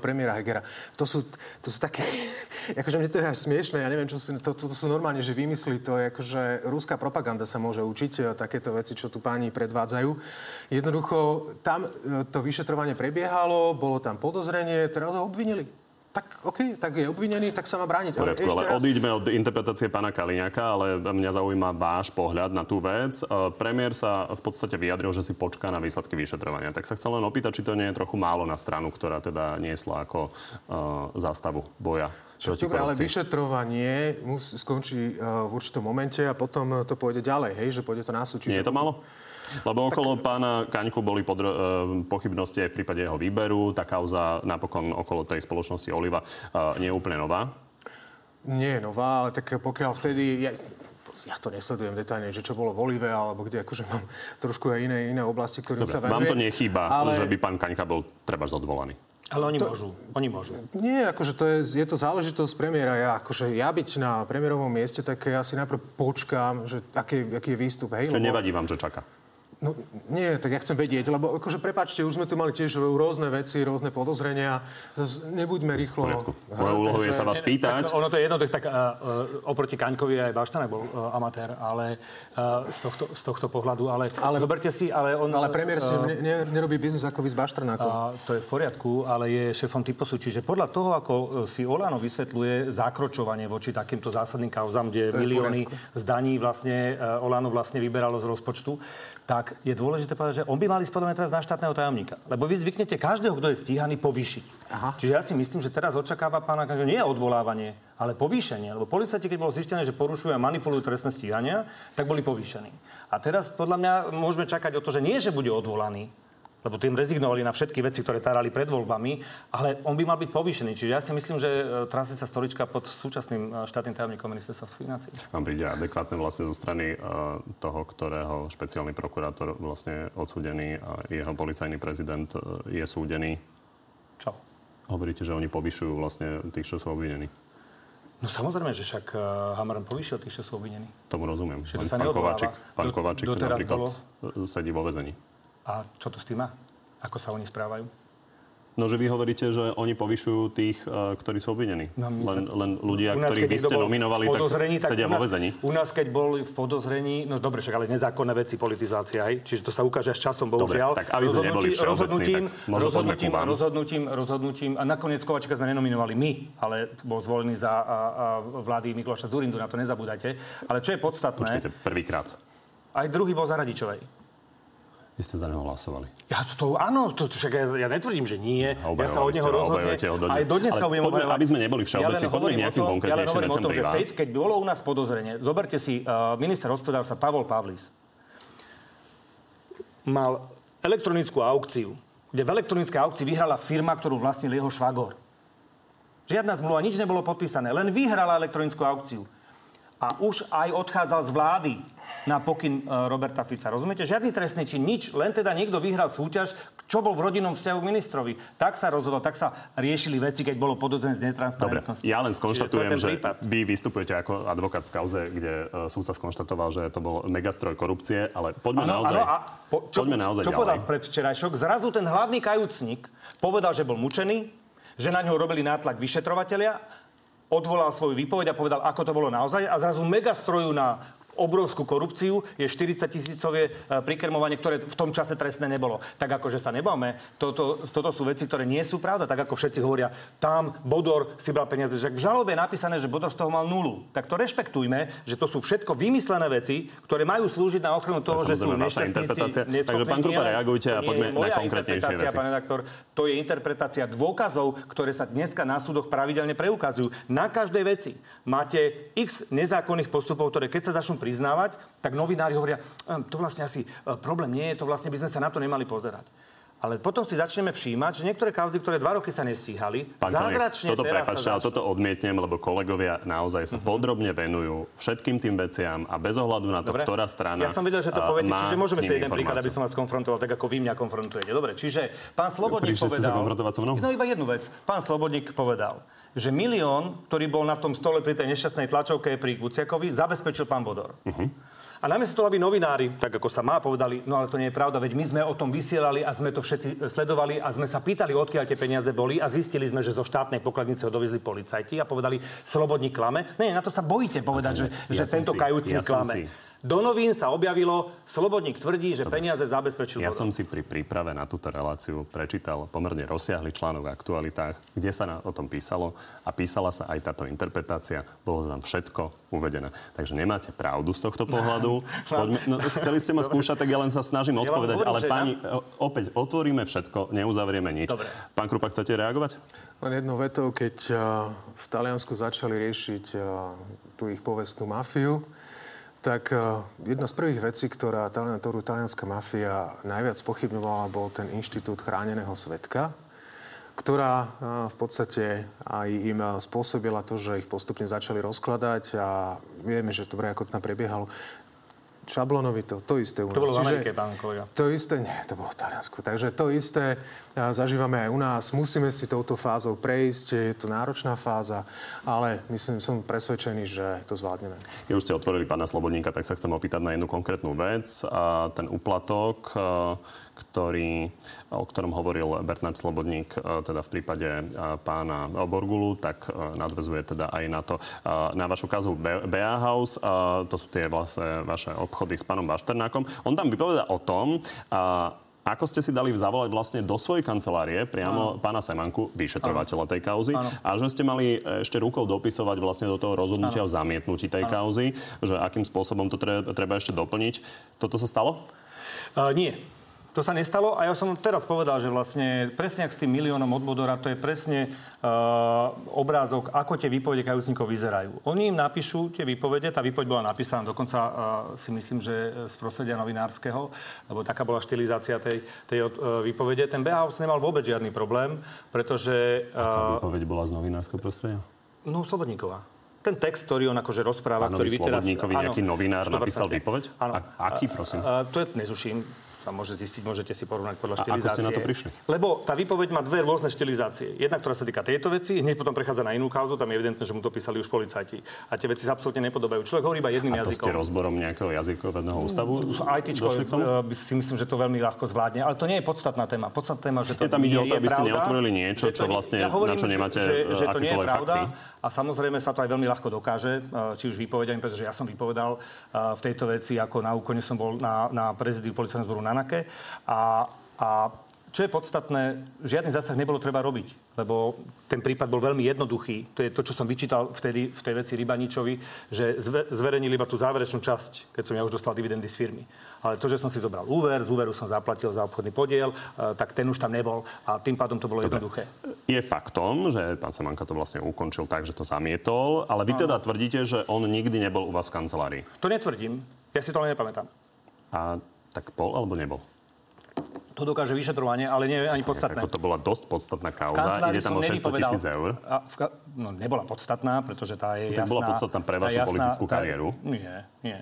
premiéra Hegera. To sú, to sú také, akože mne to je až smiešne, ja neviem, čo si, to, to, to sú normálne, že vymyslí, to akože ruská propaganda sa môže učiť, uh, takéto veci, čo tu páni predvádzajú. Jednoducho, tam uh, to vyšetrovanie prebiehalo, bolo tam podozrenie, teraz ho obvinili tak OK, tak je obvinený, tak sa má brániť. Poriadku, ale, ale raz... odíďme od interpretácie pána Kaliňaka, ale mňa zaujíma váš pohľad na tú vec. E, premiér sa v podstate vyjadril, že si počká na výsledky vyšetrovania. Tak sa chcel len opýtať, či to nie je trochu málo na stranu, ktorá teda niesla ako uh, zástavu boja. Dobre, ale vyšetrovanie musí, skončí uh, v určitom momente a potom to pôjde ďalej, hej, že pôjde to na súd. Nie je to málo? Lebo okolo tak... pána Kaňku boli podro- e, pochybnosti aj v prípade jeho výberu. Tá kauza napokon okolo tej spoločnosti Oliva e, nie je úplne nová. Nie je nová, ale tak pokiaľ vtedy... Ja, ja to nesledujem detálne, že čo bolo v Olive, alebo kde akože mám trošku aj iné, iné oblasti, ktorým Dobre, sa venuje. Vám to nechýba, ale... že by pán Kaňka bol treba odvolaný? Ale oni to, môžu. Oni môžu. Nie, akože to je, je to záležitosť premiéra. Ja, akože ja byť na premiérovom mieste, tak ja si najprv počkám, že aký, aký je výstup. Hej, Čiže lebo... nevadí vám, že čaká? No nie, tak ja chcem vedieť, lebo akože prepačte, už sme tu mali tiež rôzne veci, rôzne podozrenia. Zas nebuďme rýchlo. Moja úlohou je sa vás pýtať. Tak, ono to je jedno, tak uh, oproti Kaňkovi aj Baštanek bol uh, amatér, ale uh, z, tohto, z tohto pohľadu, ale, ale zoberte si, ale on... Ale premiér si uh, ne, ne, nerobí biznis ako vy s Baštanákom. Uh, to je v poriadku, ale je šéfom typosu, čiže podľa toho, ako si Olano vysvetľuje zákročovanie voči takýmto zásadným kauzám, kde milióny z daní vlastne uh, Olano vlastne vyberalo z rozpočtu, tak je dôležité povedať, že on by mal ísť podľa mňa teraz na štátneho tajomníka. Lebo vy zvyknete každého, kto je stíhaný, povýšiť. Aha. Čiže ja si myslím, že teraz očakáva pána, že nie je odvolávanie, ale povýšenie. Lebo policajti, keď bolo zistené, že porušujú a manipulujú trestné stíhania, tak boli povýšení. A teraz podľa mňa môžeme čakať o to, že nie, že bude odvolaný, lebo tým rezignovali na všetky veci, ktoré tarali pred voľbami, ale on by mal byť povýšený. Čiže ja si myslím, že e, trasie sa stolička pod súčasným e, štátnym tajomníkom ministerstva financí. Vám príde adekvátne vlastne zo strany uh, toho, ktorého špeciálny prokurátor vlastne odsúdený a jeho policajný prezident je súdený. Čo? Hovoríte, že oni povyšujú vlastne tých, čo sú obvinení. No samozrejme, že však Hamaran povyšil tých, čo sú obvinení. Tomu rozumiem. Že to sa pán Kováčik, pán Kováčik do, napríklad bolo... sedí vo vezení. A čo to s tým má? Ako sa oni správajú? No, že vy hovoríte, že oni povyšujú tých, uh, ktorí sú obvinení. No, len, len ľudia, nás, ktorých vy ste nominovali, tak podozrení, sedia vo vezení. U nás, keď bol v podozrení, no dobre, však ale nezákonné veci, politizácia, hej? Čiže to sa ukáže až časom, bohužiaľ. tak aby sme neboli rozhodnutím, tak rozhodnutím, rozhodnutím, rozhodnutím, a nakoniec Kovačka sme nenominovali my, ale bol zvolený za a, a vlády Mikloša Zurindu, na to nezabúdajte. Ale čo je podstatné, Počkajte, prvýkrát. aj druhý bol za Radičovej. Vy ste za neho hlasovali. Ja to, to áno, to, však ja, ja netvrdím, že nie. A Ja sa od neho rozhodne. ho dodnes. Aj do dneska budem poďme, aby sme neboli všeobecní, len poďme nejakým tom- ja konkrétnejším tom, že pri vtedy, vás. keď bolo u nás podozrenie, zoberte si, uh, minister hospodárstva Pavol Pavlis mal elektronickú aukciu, kde v elektronickej aukcii vyhrala firma, ktorú vlastnil jeho švagor. Žiadna zmluva, nič nebolo podpísané, len vyhrala elektronickú aukciu. A už aj odchádzal z vlády na pokyn e, Roberta Fica. Rozumiete? Žiadny trestný čin, nič. Len teda niekto vyhral súťaž, čo bol v rodinnom vzťahu ministrovi. Tak sa rozhodol, tak sa riešili veci, keď bolo podozrenie z Dobre, netransparentnosti. ja len skonštatujem, že vy vystupujete ako advokát v kauze, kde uh, súdca skonštatoval, že to bol megastroj korupcie, ale poďme Áno, naozaj, áno, a po, čo, poďme naozaj čo ďalej. povedal predvčerajšok? Zrazu ten hlavný kajúcnik povedal, že bol mučený, že na ňo robili nátlak vyšetrovatelia, odvolal svoju výpoveď a povedal, ako to bolo naozaj a zrazu megastroju na obrovskú korupciu je 40 tisícové e, prikrmovanie, ktoré v tom čase trestné nebolo. Tak akože sa nebáme, toto, toto sú veci, ktoré nie sú pravda, tak ako všetci hovoria, tam Bodor si bral peniaze, že v žalobe je napísané, že Bodor z toho mal nulu. Tak to rešpektujme, že to sú všetko vymyslené veci, ktoré majú slúžiť na ochranu toho, že sú nešťastníci. Takže, pán Krupa, reagujte a poďme na konkrétnejšie veci. Pán redaktor, to je interpretácia dôkazov, ktoré sa dneska na súdoch pravidelne preukazujú. Na každej veci máte x nezákonných postupov, ktoré keď sa začnú priznávať, tak novinári hovoria, "Ehm, to vlastne asi e, problém nie je, to vlastne by sme sa na to nemali pozerať. Ale potom si začneme všímať, že niektoré kauzy, ktoré dva roky sa nestíhali, Pán zázračne toto teraz prepáčte, ale toto odmietnem, lebo kolegovia naozaj sa podrobne venujú všetkým tým veciam a bez ohľadu na to, Dobre. ktorá strana Ja som videl, že to poviete, čiže môžeme si jeden príklad, aby som vás konfrontoval, tak ako vy mňa konfrontujete. Dobre, čiže pán Slobodník Prišli ste sa povedal... konfrontovať so mnou? No iba jednu vec. Pán Slobodník povedal, že milión, ktorý bol na tom stole pri tej nešťastnej tlačovke pri Guciakovi, zabezpečil pán Bodor. Mhm. A namiesto toho, aby novinári, tak ako sa má, povedali, no ale to nie je pravda, veď my sme o tom vysielali a sme to všetci sledovali a sme sa pýtali, odkiaľ tie peniaze boli a zistili sme, že zo štátnej pokladnice ho dovezli policajti a povedali, Slobodník klame. Nie, na to sa bojíte povedať, že, Ja že tento si- kajúcnik ja klame. si- Do novín sa objavilo, Slobodník tvrdí, že peniaze zabezpečil Ja som si pri príprave na túto reláciu prečítal pomerne rozsiahly článok v aktualitách, kde sa na, o tom písalo a písala sa aj táto interpretácia. Bolo tam všetko uvedené. Takže nemáte pravdu z tohto pohľadu. Poďme, no, chceli ste ma skúšať, tak ja len sa snažím odpovedať. ale páni, o- opäť otvoríme všetko, neuzavrieme nič. Dobre. Pán Krupa, chcete reagovať? Len jednou vetou, keď eh, v Taliansku začali riešiť eh, tú ich povestnú mafiu, tak eh, jedna z prvých vecí, ktorá, ktorú talianská mafia najviac pochybňovala, bol ten inštitút chráneného svetka, ktorá eh, v podstate aj im eh, spôsobila to, že ich postupne začali rozkladať a vieme, že to ako to prebiehalo. Šablonovito, to isté u nás. To bolo v Čiže- Amerike, pán kolega. to isté, nie, to bolo v Taliansku. Takže to isté zažívame aj u nás. Musíme si touto fázou prejsť. Je to náročná fáza, ale myslím, som presvedčený, že to zvládneme. Keď už ste otvorili pána Slobodníka, tak sa chcem opýtať na jednu konkrétnu vec. A ten úplatok, e, ktorý, o ktorom hovoril Bernard Slobodník, e, teda v prípade e, pána Borgulu, tak e, nadvezuje teda aj na to, na vašu kazu Be- Bea House. To sú tie vlastne vaše obchody s pánom Bašternákom. On tam vypoveda o tom, ako ste si dali zavolať vlastne do svojej kancelárie priamo pána Semanku, vyšetrovateľa tej kauzy, a že ste mali ešte rukou dopisovať vlastne do toho rozhodnutia o zamietnutí tej kauzy, že akým spôsobom to treba, treba ešte doplniť. Toto sa stalo? Uh, nie. To sa nestalo a ja som teraz povedal, že vlastne presne ak s tým miliónom od Bodora, to je presne uh, obrázok, ako tie výpovede kajúcnikov vyzerajú. Oni im napíšu tie výpovede, tá výpoveď bola napísaná dokonca uh, si myslím, že z prostredia novinárskeho, lebo taká bola štilizácia tej, tej uh, výpovede. Ten Behaus nemal vôbec žiadny problém, pretože... Uh, Výpoveď bola z novinárskeho prostredia? no, Slobodníková. Ten text, ktorý on akože rozpráva, Pánovi ktorý vy teraz... Slobodníkovi nejaký novinár 100%. napísal výpoveď? Áno. A- aký, prosím? A, to je, nezuším. Sa môže zistiť, môžete si porovnať podľa A ako štilizácie. ste na to prišli? Lebo tá výpoveď má dve rôzne štilizácie. Jedna, ktorá sa týka tejto veci, hneď potom prechádza na inú kauzu, tam je evidentné, že mu to písali už policajti. A tie veci sa absolútne nepodobajú. Človek hovorí iba jedným A to ste jazykom. rozborom nejakého jazykovedného ústavu ITčko k tomu? eh, si myslím, že to veľmi ľahko zvládne, ale to nie je podstatná téma. Podstatná téma, že to Je tam ide o to, aby ste neotvorili niečo, čo vlastne- ja hovorím, na čo nemáte, že, že to nie je pravda. fakty. A samozrejme sa to aj veľmi ľahko dokáže, eh, či už výpovediami, pretože ja som vypovedal eh, v tejto veci, ako na úkone som bol na, na prezidiu policajného zboru Nanake. A, a čo je podstatné, žiadny zásah nebolo treba robiť, lebo ten prípad bol veľmi jednoduchý. To je to, čo som vyčítal vtedy v tej veci Rybaničovi, že zve, zverejnili iba tú záverečnú časť, keď som ja už dostal dividendy z firmy. Ale to, že som si zobral úver, z úveru som zaplatil za obchodný podiel, eh, tak ten už tam nebol a tým pádom to bolo jednoduché. Je faktom, že pán Semanka to vlastne ukončil tak, že to zamietol, ale vy teda tvrdíte, že on nikdy nebol u vás v kancelárii. To netvrdím, ja si to ale nepamätám. A tak bol alebo nebol? To dokáže vyšetrovanie, ale nie je ani podstatné. Ako to bola dosť podstatná kauza, ide tam o som 600 nevypovedal. tisíc eur. A v ka- no, nebola podstatná, pretože tá je Tak jasná. bola podstatná pre vašu politickú tá- kariéru? Nie, nie.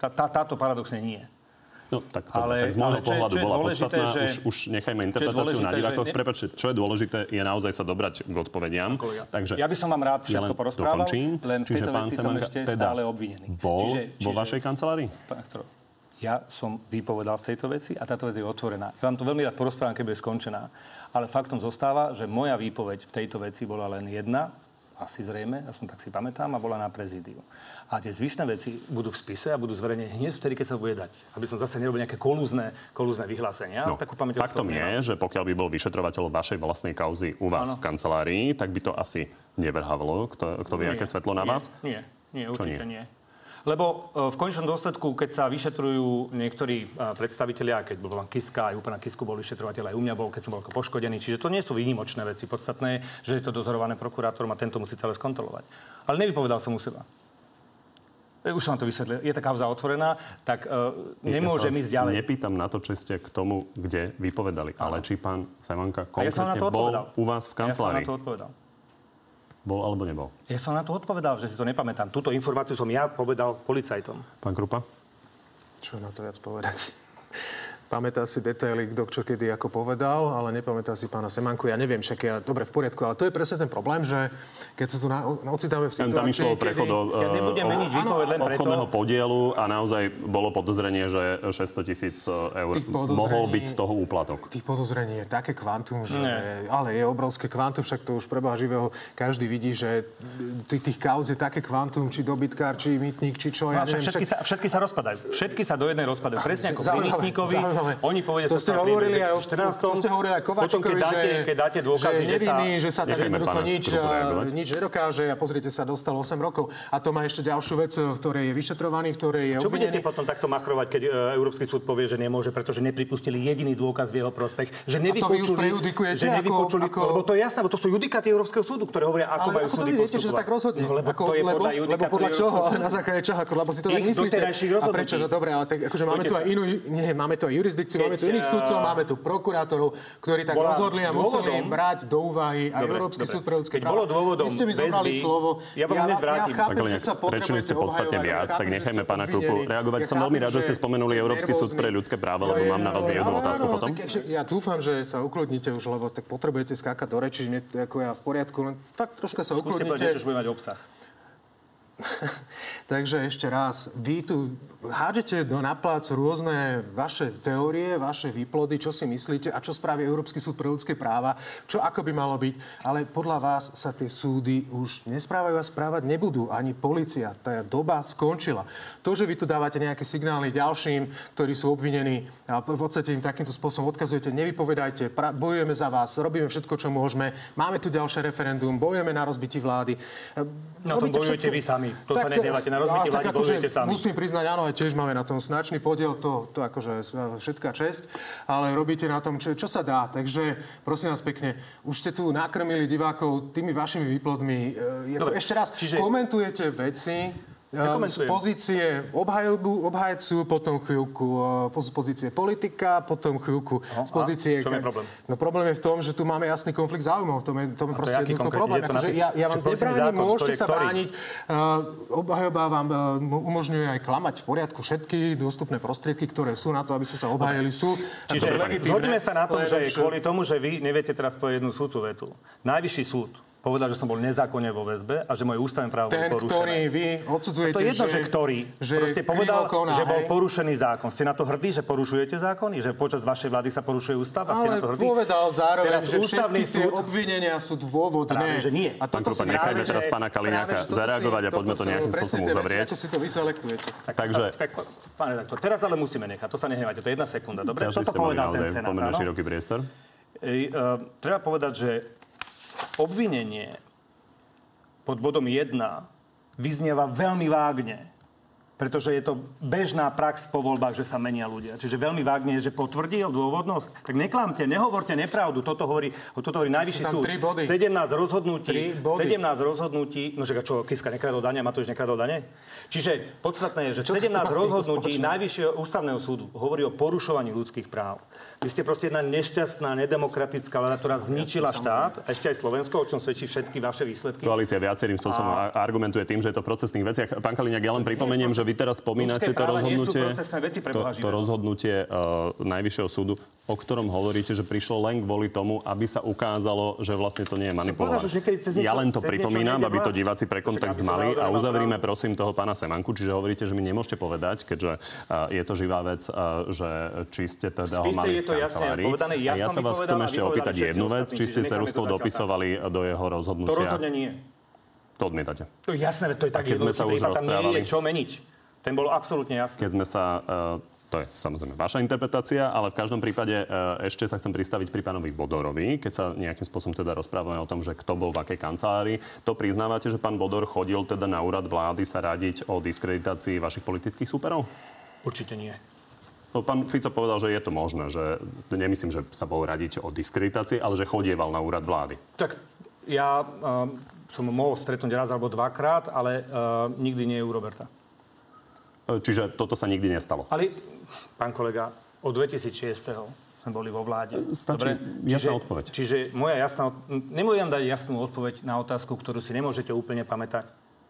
Tá, tá, táto paradoxne nie. No tak, Ale- tak z môjho čo je- pohľadu čo je bola dôležité, podstatná, že- už, už nechajme interpretáciu na divákoch. ne- Prepačte, čo je dôležité, je naozaj sa dobrať k odpovediam. Kolega. Takže Ja by som vám rád ja všetko len porozprával, dokončím. len v tejto veci som ešte teda stále obvinený. Bol Čiže- vo vašej kancelárii? Ja som vypovedal v tejto veci a táto vec je otvorená. Ja vám to veľmi rád porozprávam, keď bude skončená. Ale faktom zostáva, že moja výpoveď v tejto veci bola len jedna, asi zrejme, aspoň tak si pamätám, a bola na prezídiu. A tie zvyšné veci budú v spise a budú zverejnené hneď vtedy, keď sa bude dať. Aby som zase nerobil nejaké kolúzne, kolúzne vyhlásenia. No, Takú pamäť faktom je, že pokiaľ by bol vyšetrovateľ vašej vlastnej kauzy u vás Áno. v kancelárii, tak by to asi nevrhavalo. Kto, kto vie, aké svetlo na vás? Nie, nie, Čo určite nie? nie. Lebo e, v konečnom dôsledku, keď sa vyšetrujú niektorí e, predstavitelia, keď bol pán Kiska, aj pána Kisku bol vyšetrovateľ, aj u mňa bol, keď som bol poškodený. Čiže to nie sú výnimočné veci. Podstatné že je to dozorované prokurátorom a tento musí celé skontrolovať. Ale nevypovedal som u seba. E, Už som to vysvetlil. Je tá kauza otvorená, tak uh, nemôžem ja ísť ďalej. Nepýtam na to, či ste k tomu, kde vypovedali, ale či pán Semanka ja konkrétne to bol u vás v Ja som na kancelárii. to odpovedal. Bol alebo nebol? Ja som na to odpovedal, že si to nepamätám. Túto informáciu som ja povedal policajtom. Pán Krupa? Čo na to viac povedať? Pamätá si detaily, kto čo kedy ako povedal, ale nepamätá si pána Semanku. Ja neviem, však ja, dobre, v poriadku, ale to je presne ten problém, že keď sa tu na, ocitáme v Tam, situácii, tam išlo o prechod o, Ja nebudem o- meniť výpoveď len preto. obchodného podielu a naozaj bolo podozrenie, že 600 tisíc eur Tých podozrení- mohol byť z toho úplatok. Tých podozrení je také kvantum, že... Nie. Ale je obrovské kvantum, však to už preba živého každý vidí, že tých, tých kauz je také kvantum, či dobytkár, či mytník, či čo, No, ja však neviem. všetky, sa, všetky sa rozpadajú. Všetky sa do jednej rozpadajú. Presne ako pri Zaujímavé, Mytníkovi. Oni povedia, to ste hovorili aj o 14. to ste hovorili aj Potom, keď dáte, že, keď dáte dôkazy, že je nevinný, že sa, tak jednoducho nič, a, nič nedokáže a pozrite sa, dostal 8 rokov. A to má ešte ďalšiu vec, v ktorej je vyšetrovaný, v ktorej je Čo budete obvinený. potom takto machrovať, keď e, Európsky súd povie, že nemôže, pretože nepripustili jediný dôkaz v jeho prospech? Že nevypočuli, že nevypočuli, ako- lebo to je jasné, bo to sú judikáty Európskeho súdu, ktoré hovoria, ako majú súdy viete, že tak rozhodne? No, lebo Ako- to je lebo, podľa lebo podľa čoho? Na základe čoho? Lebo si to tak myslíte. A prečo? No dobre, ale tak, akože máme tu aj inú, nie, máme tu aj jurisdikciu, máme tu iných eh, sudcov, máme tu prokurátorov, ktorí tak bola rozhodli a museli dôvodom- brať do úvahy aj Dobre, Európsky dobre. súd pre ľudské Keď práva. bolo dôvodom Vy ste mi zobrali väzby, slovo. ja vám hneď vrátim. Ja chápem, že sa rečili ste podstatne obhajovať, viac, ja tak nechajme pána Krupu reagovať. Ja Som veľmi rád, že ste spomenuli Európsky súd pre ľudské práva, lebo Ja- mám na vás ja- jednu áno, otázku áno, potom. tak ešte- Ja dúfam, že sa ukludnite už, lebo tak potrebujete skákať do reči, ako ja v poriadku, len tak troška sa Skúste povedať ukludnite. čo bude mať obsah. Takže ešte raz, vy tu hádžete do naplác rôzne vaše teórie, vaše výplody, čo si myslíte a čo spraví Európsky súd pre ľudské práva, čo ako by malo byť, ale podľa vás sa tie súdy už nesprávajú a správať nebudú, ani policia. Tá doba skončila. To, že vy tu dávate nejaké signály ďalším, ktorí sú obvinení a v podstate im takýmto spôsobom odkazujete, nevypovedajte, pra- bojujeme za vás, robíme všetko, čo môžeme, máme tu ďalšie referendum, bojujeme na rozbití vlády. Na tom Robíte bojujete vy sami. To sa Tak, nedávate. Na rozbití a, tak vlády akože bojujete sami. Musím priznať, áno, aj tiež máme na tom značný podiel, to, to akože všetká čest, ale robíte na tom, čo, čo sa dá. Takže prosím vás pekne, už ste tu nakrmili divákov tými vašimi výplodmi. E, Je to, Dobre, ešte raz, čiže- komentujete veci, z pozície obhajobu, obhajcu, potom chvíľku e, z pozície politika, potom chvíľku no, z pozície... Čo je problém? No problém je v tom, že tu máme jasný konflikt záujmov. To je, to je proste jednoducho problém. To akože ja, ja vám nebránim, môžete sa brániť. Uh, obhajoba vám uh, umožňuje aj klamať v poriadku všetky dostupné prostriedky, ktoré sú na to, aby ste sa obhajili, sú. Čiže zhodneme sa na tom, že kvôli tomu, že vy neviete teraz povedať jednu súdcu vetu. Najvyšší súd povedal, že som bol nezákonne vo väzbe a že moje ústavné právo Ten, bolo porušené. ktorý vy odsudzujete, to je jedno, že, že ktorý. Že Proste povedal, koná, že bol porušený zákon. Ste na to hrdí, že porušujete zákony? Že počas vašej vlády sa porušuje ústav? A ste Ale na to hrdí? povedal zároveň, Teraz že ústavný všetky súd... obvinenia sú dôvodné. Práve, že nie. A Pán Krupa, nechajme teraz pána Kaliňáka zareagovať a poďme to nejakým spôsobom uzavrieť. Ako si to vyselektujete. Tak, Takže... Tak, pán redaktor, teraz ale musíme nechať. To sa nehnevajte. To je jedna sekunda. Dobre? Toto povedal ten senát. široký priestor. Ej, uh, treba povedať, že obvinenie pod bodom 1 vyznieva veľmi vágne pretože je to bežná prax po voľbách, že sa menia ľudia. Čiže veľmi vágne je, že potvrdil dôvodnosť. Tak neklamte, nehovorte nepravdu. Toto hovorí, toto hovorí najvyšší súd. 17 rozhodnutí. 17 rozhodnutí. No že čo, Kiska nekradol dane, Matovič nekradol dane? Čiže podstatné je, že čo 17 rozhodnutí Najvyššieho ústavného súdu hovorí o porušovaní ľudských práv. Vy ste proste jedna nešťastná, nedemokratická vláda, ktorá zničila štát, a ešte aj Slovensko, o čom svedčí všetky vaše výsledky. Koalícia viacerým spôsobom a... argumentuje tým, že je to v procesných veciach. Pán Kaliňák, ja len pripomeniem, že vy teraz spomínate to rozhodnutie, veci to, to rozhodnutie uh, Najvyššieho súdu, o ktorom hovoríte, že prišlo len kvôli tomu, aby sa ukázalo, že vlastne to nie je manipulované. Ja len to pripomínam, aby to diváci pre kontext mali a uzavrime prosím toho pána Semanku, čiže hovoríte, že mi nemôžete povedať, keďže uh, je to živá vec, uh, že či ste teda ho mali v kancelárii. Ja, ja sa vás chcem ešte opýtať jednu vec, či ste Ceruskou dopisovali do jeho rozhodnutia. To rozhodne nie. To odmietate. To je jasné, to je tak keď sme sa už rozprávali, nie je čo meniť. Ten bol absolútne jasný. Keď sme sa... Uh, to je samozrejme vaša interpretácia, ale v každom prípade uh, ešte sa chcem pristaviť pri pánovi Bodorovi, keď sa nejakým spôsobom teda rozprávame o tom, že kto bol v akej kancelárii. To priznávate, že pán Bodor chodil teda na úrad vlády sa radiť o diskreditácii vašich politických súperov? Určite nie. No, pán Fico povedal, že je to možné, že nemyslím, že sa bol radiť o diskreditácii, ale že chodieval na úrad vlády. Tak ja uh, som mohol stretnúť raz alebo dvakrát, ale uh, nikdy nie u Roberta. Čiže toto sa nikdy nestalo. Ale, pán kolega, od 2006 sme boli vo vláde. Stačí Dobre? jasná čiže, odpoveď. Čiže moja jasná... Nemôžem dať jasnú odpoveď na otázku, ktorú si nemôžete úplne pamätať.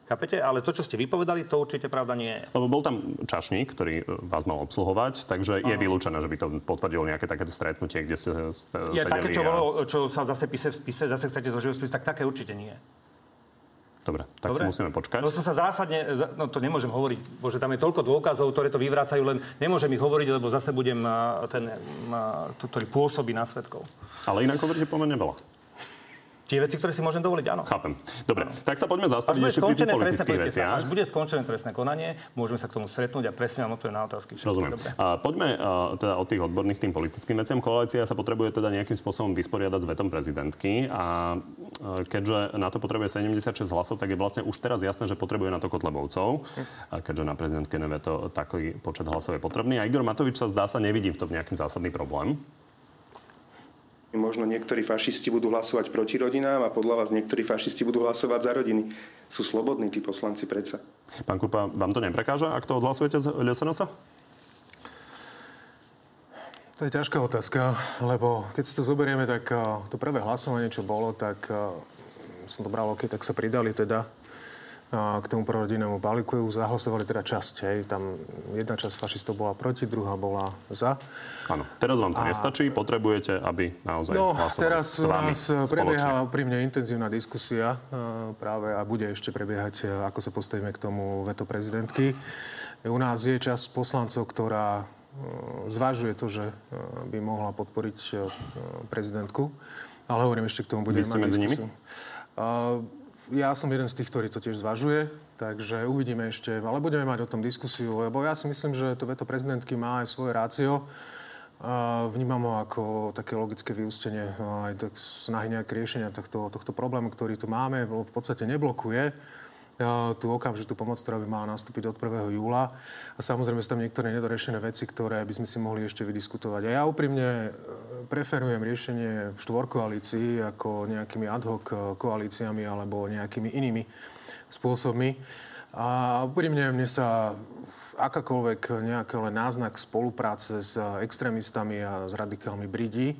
Chápete? Ale to, čo ste vypovedali, to určite pravda nie je. Lebo bol tam čašník, ktorý e, vás mal obsluhovať, takže je vylúčené, že by to potvrdilo nejaké takéto stretnutie, kde ste, je sedeli. také, čo, a... bolo, čo sa zase píše v spise, zase chcete zo životospisu, tak také určite nie. Dobre, tak Dobre. si musíme počkať. No som sa zásadne, no to nemôžem hovoriť, bože tam je toľko dôkazov, ktoré to vyvracajú, len nemôžem ich hovoriť, lebo zase budem ten, ktorý pôsobí na svetkov. Ale inak hovoríte pomerne veľa tie veci, ktoré si môžem dovoliť, áno. Chápem. Dobre, áno. tak sa poďme zastaviť ešte pri tých politických veciach. Až bude skončené trestné konanie, môžeme sa k tomu stretnúť a presne vám odpovedať na otázky. Všetko Rozumiem. A poďme a, teda od tých odborných tým politickým veciam. Koalícia sa potrebuje teda nejakým spôsobom vysporiadať s vetom prezidentky a keďže na to potrebuje 76 hlasov, tak je vlastne už teraz jasné, že potrebuje na to Kotlebovcov, a keďže na prezidentke neveto takový počet hlasov je potrebný. A Igor Matovič sa zdá sa nevidí v tom nejaký zásadný problém. Možno niektorí fašisti budú hlasovať proti rodinám a podľa vás niektorí fašisti budú hlasovať za rodiny. Sú slobodní tí poslanci predsa. Pán Krupa, vám to neprekáža, ak to odhlasujete z LSNS? To je ťažká otázka, lebo keď si to zoberieme, tak to prvé hlasovanie, čo bolo, tak som to bral, OK, tak sa pridali teda k tomu prorodinnému balíku zahlasovali teda časť. Hej. Tam jedna časť fašistov bola proti, druhá bola za. Áno. Teraz vám to a... nestačí, potrebujete, aby naozaj no, hlasovali teraz s vami nás prebieha pri mne intenzívna diskusia práve a bude ešte prebiehať, ako sa postavíme k tomu veto prezidentky. U nás je časť poslancov, ktorá zvažuje to, že by mohla podporiť prezidentku. Ale hovorím, ešte k tomu budeme mať medzi nimi? Ja som jeden z tých, ktorý to tiež zvažuje, takže uvidíme ešte, ale budeme mať o tom diskusiu, lebo ja si myslím, že to veto prezidentky má aj svoje rácio. Vnímam ho ako také logické vyústenie aj tak snahy nejaké riešenia tohto, tohto problému, ktorý tu máme, v podstate neblokuje tú okamžitú pomoc, ktorá by mala nastúpiť od 1. júla. A samozrejme sú tam niektoré nedorešené veci, ktoré by sme si mohli ešte vydiskutovať. A ja úprimne e, preferujem riešenie v štvorkoalícii ako nejakými ad hoc koalíciami alebo nejakými inými spôsobmi. A úprimne mne sa akákoľvek nejaký len náznak spolupráce s extrémistami a s radikálmi bridí.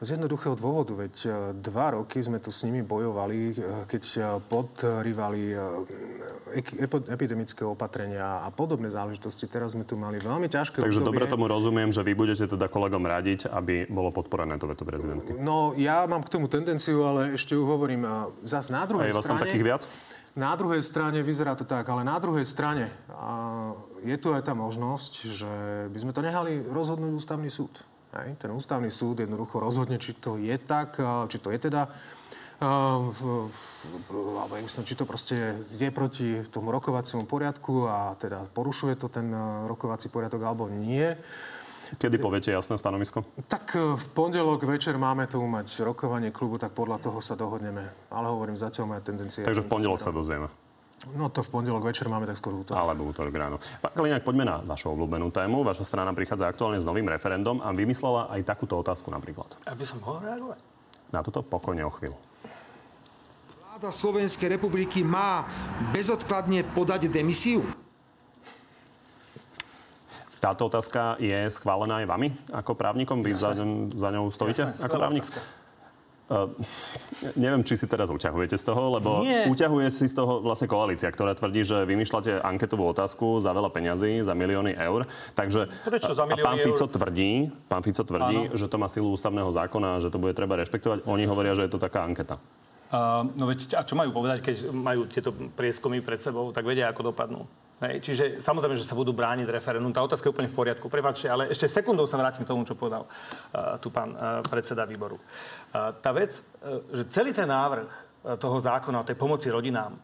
Z jednoduchého dôvodu, veď e, dva roky sme tu s nimi bojovali, e, keď e, podrývali epidemické opatrenia a podobné záležitosti. Teraz sme tu mali veľmi ťažké Takže obdobie. dobre tomu rozumiem, že vy budete teda kolegom radiť, aby bolo podporené to veto prezidentky. No, ja mám k tomu tendenciu, ale ešte ju hovorím. Zas na druhej A je vás tam strane... takých viac? Na druhej strane vyzerá to tak, ale na druhej strane a je tu aj tá možnosť, že by sme to nehali rozhodnúť ústavný súd. Hej? Ten ústavný súd jednoducho rozhodne, či to je tak, či to je teda alebo myslím, či to proste je proti tomu rokovaciemu poriadku a teda porušuje to ten rokovací poriadok alebo nie. Kedy poviete jasné stanovisko? Tak v pondelok večer máme tu mať rokovanie klubu, tak podľa toho sa dohodneme. Ale hovorím, zatiaľ moja tendencia... Takže v pondelok sa dozvieme. No to v pondelok večer máme tak skôr útorok. Alebo útorok ráno. Pán Kaliňák, poďme na vašu obľúbenú tému. Vaša strana prichádza aktuálne s novým referendum a vymyslela aj takúto otázku napríklad. Aby som mohol reagovať? Na toto pokojne o chvíľu. Vláda Slovenskej republiky má bezodkladne podať demisiu? Táto otázka je schválená aj vami ako právnikom? Vy za, za ňou stojíte Jasné, ako právnik? Otázka. Uh, neviem, či si teraz uťahujete z toho, lebo Nie. uťahuje si z toho vlastne koalícia, ktorá tvrdí, že vymýšľate anketovú otázku za veľa peňazí, za milióny eur. Takže Prečo za a milióny pán eur? Fico tvrdí, pán Fico tvrdí, Áno. že to má silu ústavného zákona, že to bude treba rešpektovať. Oni hovoria, že je to taká anketa. Uh, no veď, a čo majú povedať, keď majú tieto prieskumy pred sebou, tak vedia, ako dopadnú. Hej, čiže samozrejme, že sa budú brániť referendum. Tá otázka je úplne v poriadku. Prepačte, ale ešte sekundou sa vrátim k tomu, čo povedal uh, tu pán uh, predseda výboru. Uh, tá vec, uh, že celý ten návrh toho zákona o tej pomoci rodinám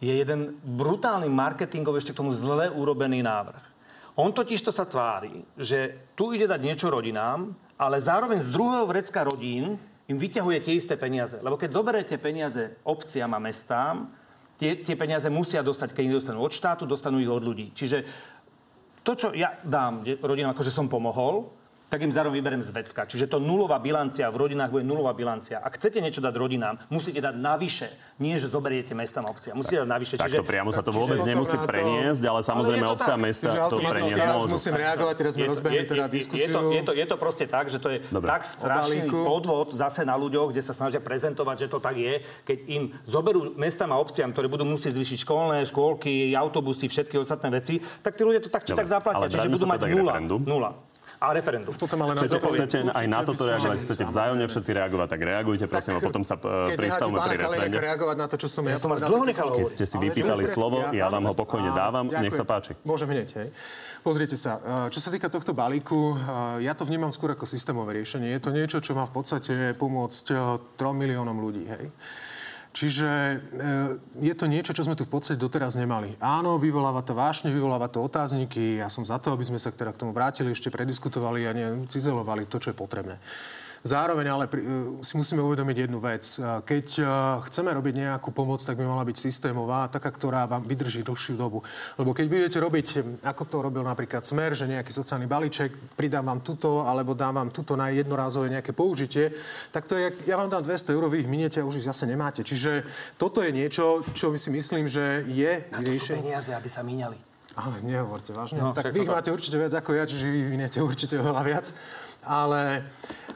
je jeden brutálny marketingov ešte k tomu zle urobený návrh. On totiž to sa tvári, že tu ide dať niečo rodinám, ale zároveň z druhého vrecka rodín im vyťahuje tie isté peniaze. Lebo keď zoberete peniaze obciam a mestám, tie, tie peniaze musia dostať, keď ich dostanú od štátu, dostanú ich od ľudí. Čiže to, čo ja dám rodinám, akože som pomohol, tak im zároveň vyberiem z vecka. Čiže to nulová bilancia, v rodinách bude nulová bilancia. Ak chcete niečo dať rodinám, musíte dať navyše. Nie, že zoberiete mestám a obciam. Musíte dať navyše. Takto priamo sa to vôbec čiže- nemusí to- preniesť, ale samozrejme Ale to obce a mesta Čiže to automaticky preniesť ja môžu. musím reagovať, teraz sme rozbehli teda je, je, diskusiu. to, je, to, je to proste tak, že to je Dobre. tak strašný podvod zase na ľuďoch, kde sa snažia prezentovať, že to tak je, keď im zoberú mestám a obciam, ktoré budú musieť zvýšiť školné, škôlky, autobusy, všetky ostatné veci, tak tí ľudia to tak či Dobre, tak zaplatia. ale Čiže budú mať teda. Nula. A referendum. Potom ale na Chcete, to chcete aj na Určite toto reagovať, chcete vzájomne všetci reagovať, tak reagujte prosím a potom sa e, Keď pristavme pri referende. reagovať na to, čo som ja, Ja som vás dlho tak- nechal Keď ste si vypýtali slovo, ja vám ho pokojne dávam, nech sa páči. Môžem hneď, hej. Pozrite sa, e, čo sa týka tohto balíku, e, ja to vnímam skôr ako systémové riešenie. Je to niečo, čo má v podstate pomôcť e, 3 miliónom ľudí, hej. Čiže e, je to niečo, čo sme tu v podstate doteraz nemali. Áno, vyvoláva to vášne, vyvoláva to otázniky. Ja som za to, aby sme sa teda k tomu vrátili, ešte prediskutovali a ne, cizelovali to, čo je potrebné. Zároveň ale pri, e, si musíme uvedomiť jednu vec. E, Keď e, chceme robiť nejakú pomoc, tak by mala byť systémová, taká, ktorá vám vydrží dlhšiu dobu. Lebo keď budete robiť, e, ako to robil napríklad Smer, že nejaký sociálny balíček, pridám vám tuto, alebo dám vám tuto na jednorázové nejaké použitie, tak to je, ja vám dám 200 eur, vy ich miniete a už ich zase nemáte. Čiže toto je niečo, čo my si myslím, že je Na to riešenie. peniaze, aby sa míňali. Ale nehovorte vážne. No, tak vy to ich tak. máte určite viac ako ja, čiže vy viniete určite oveľa viac. Ale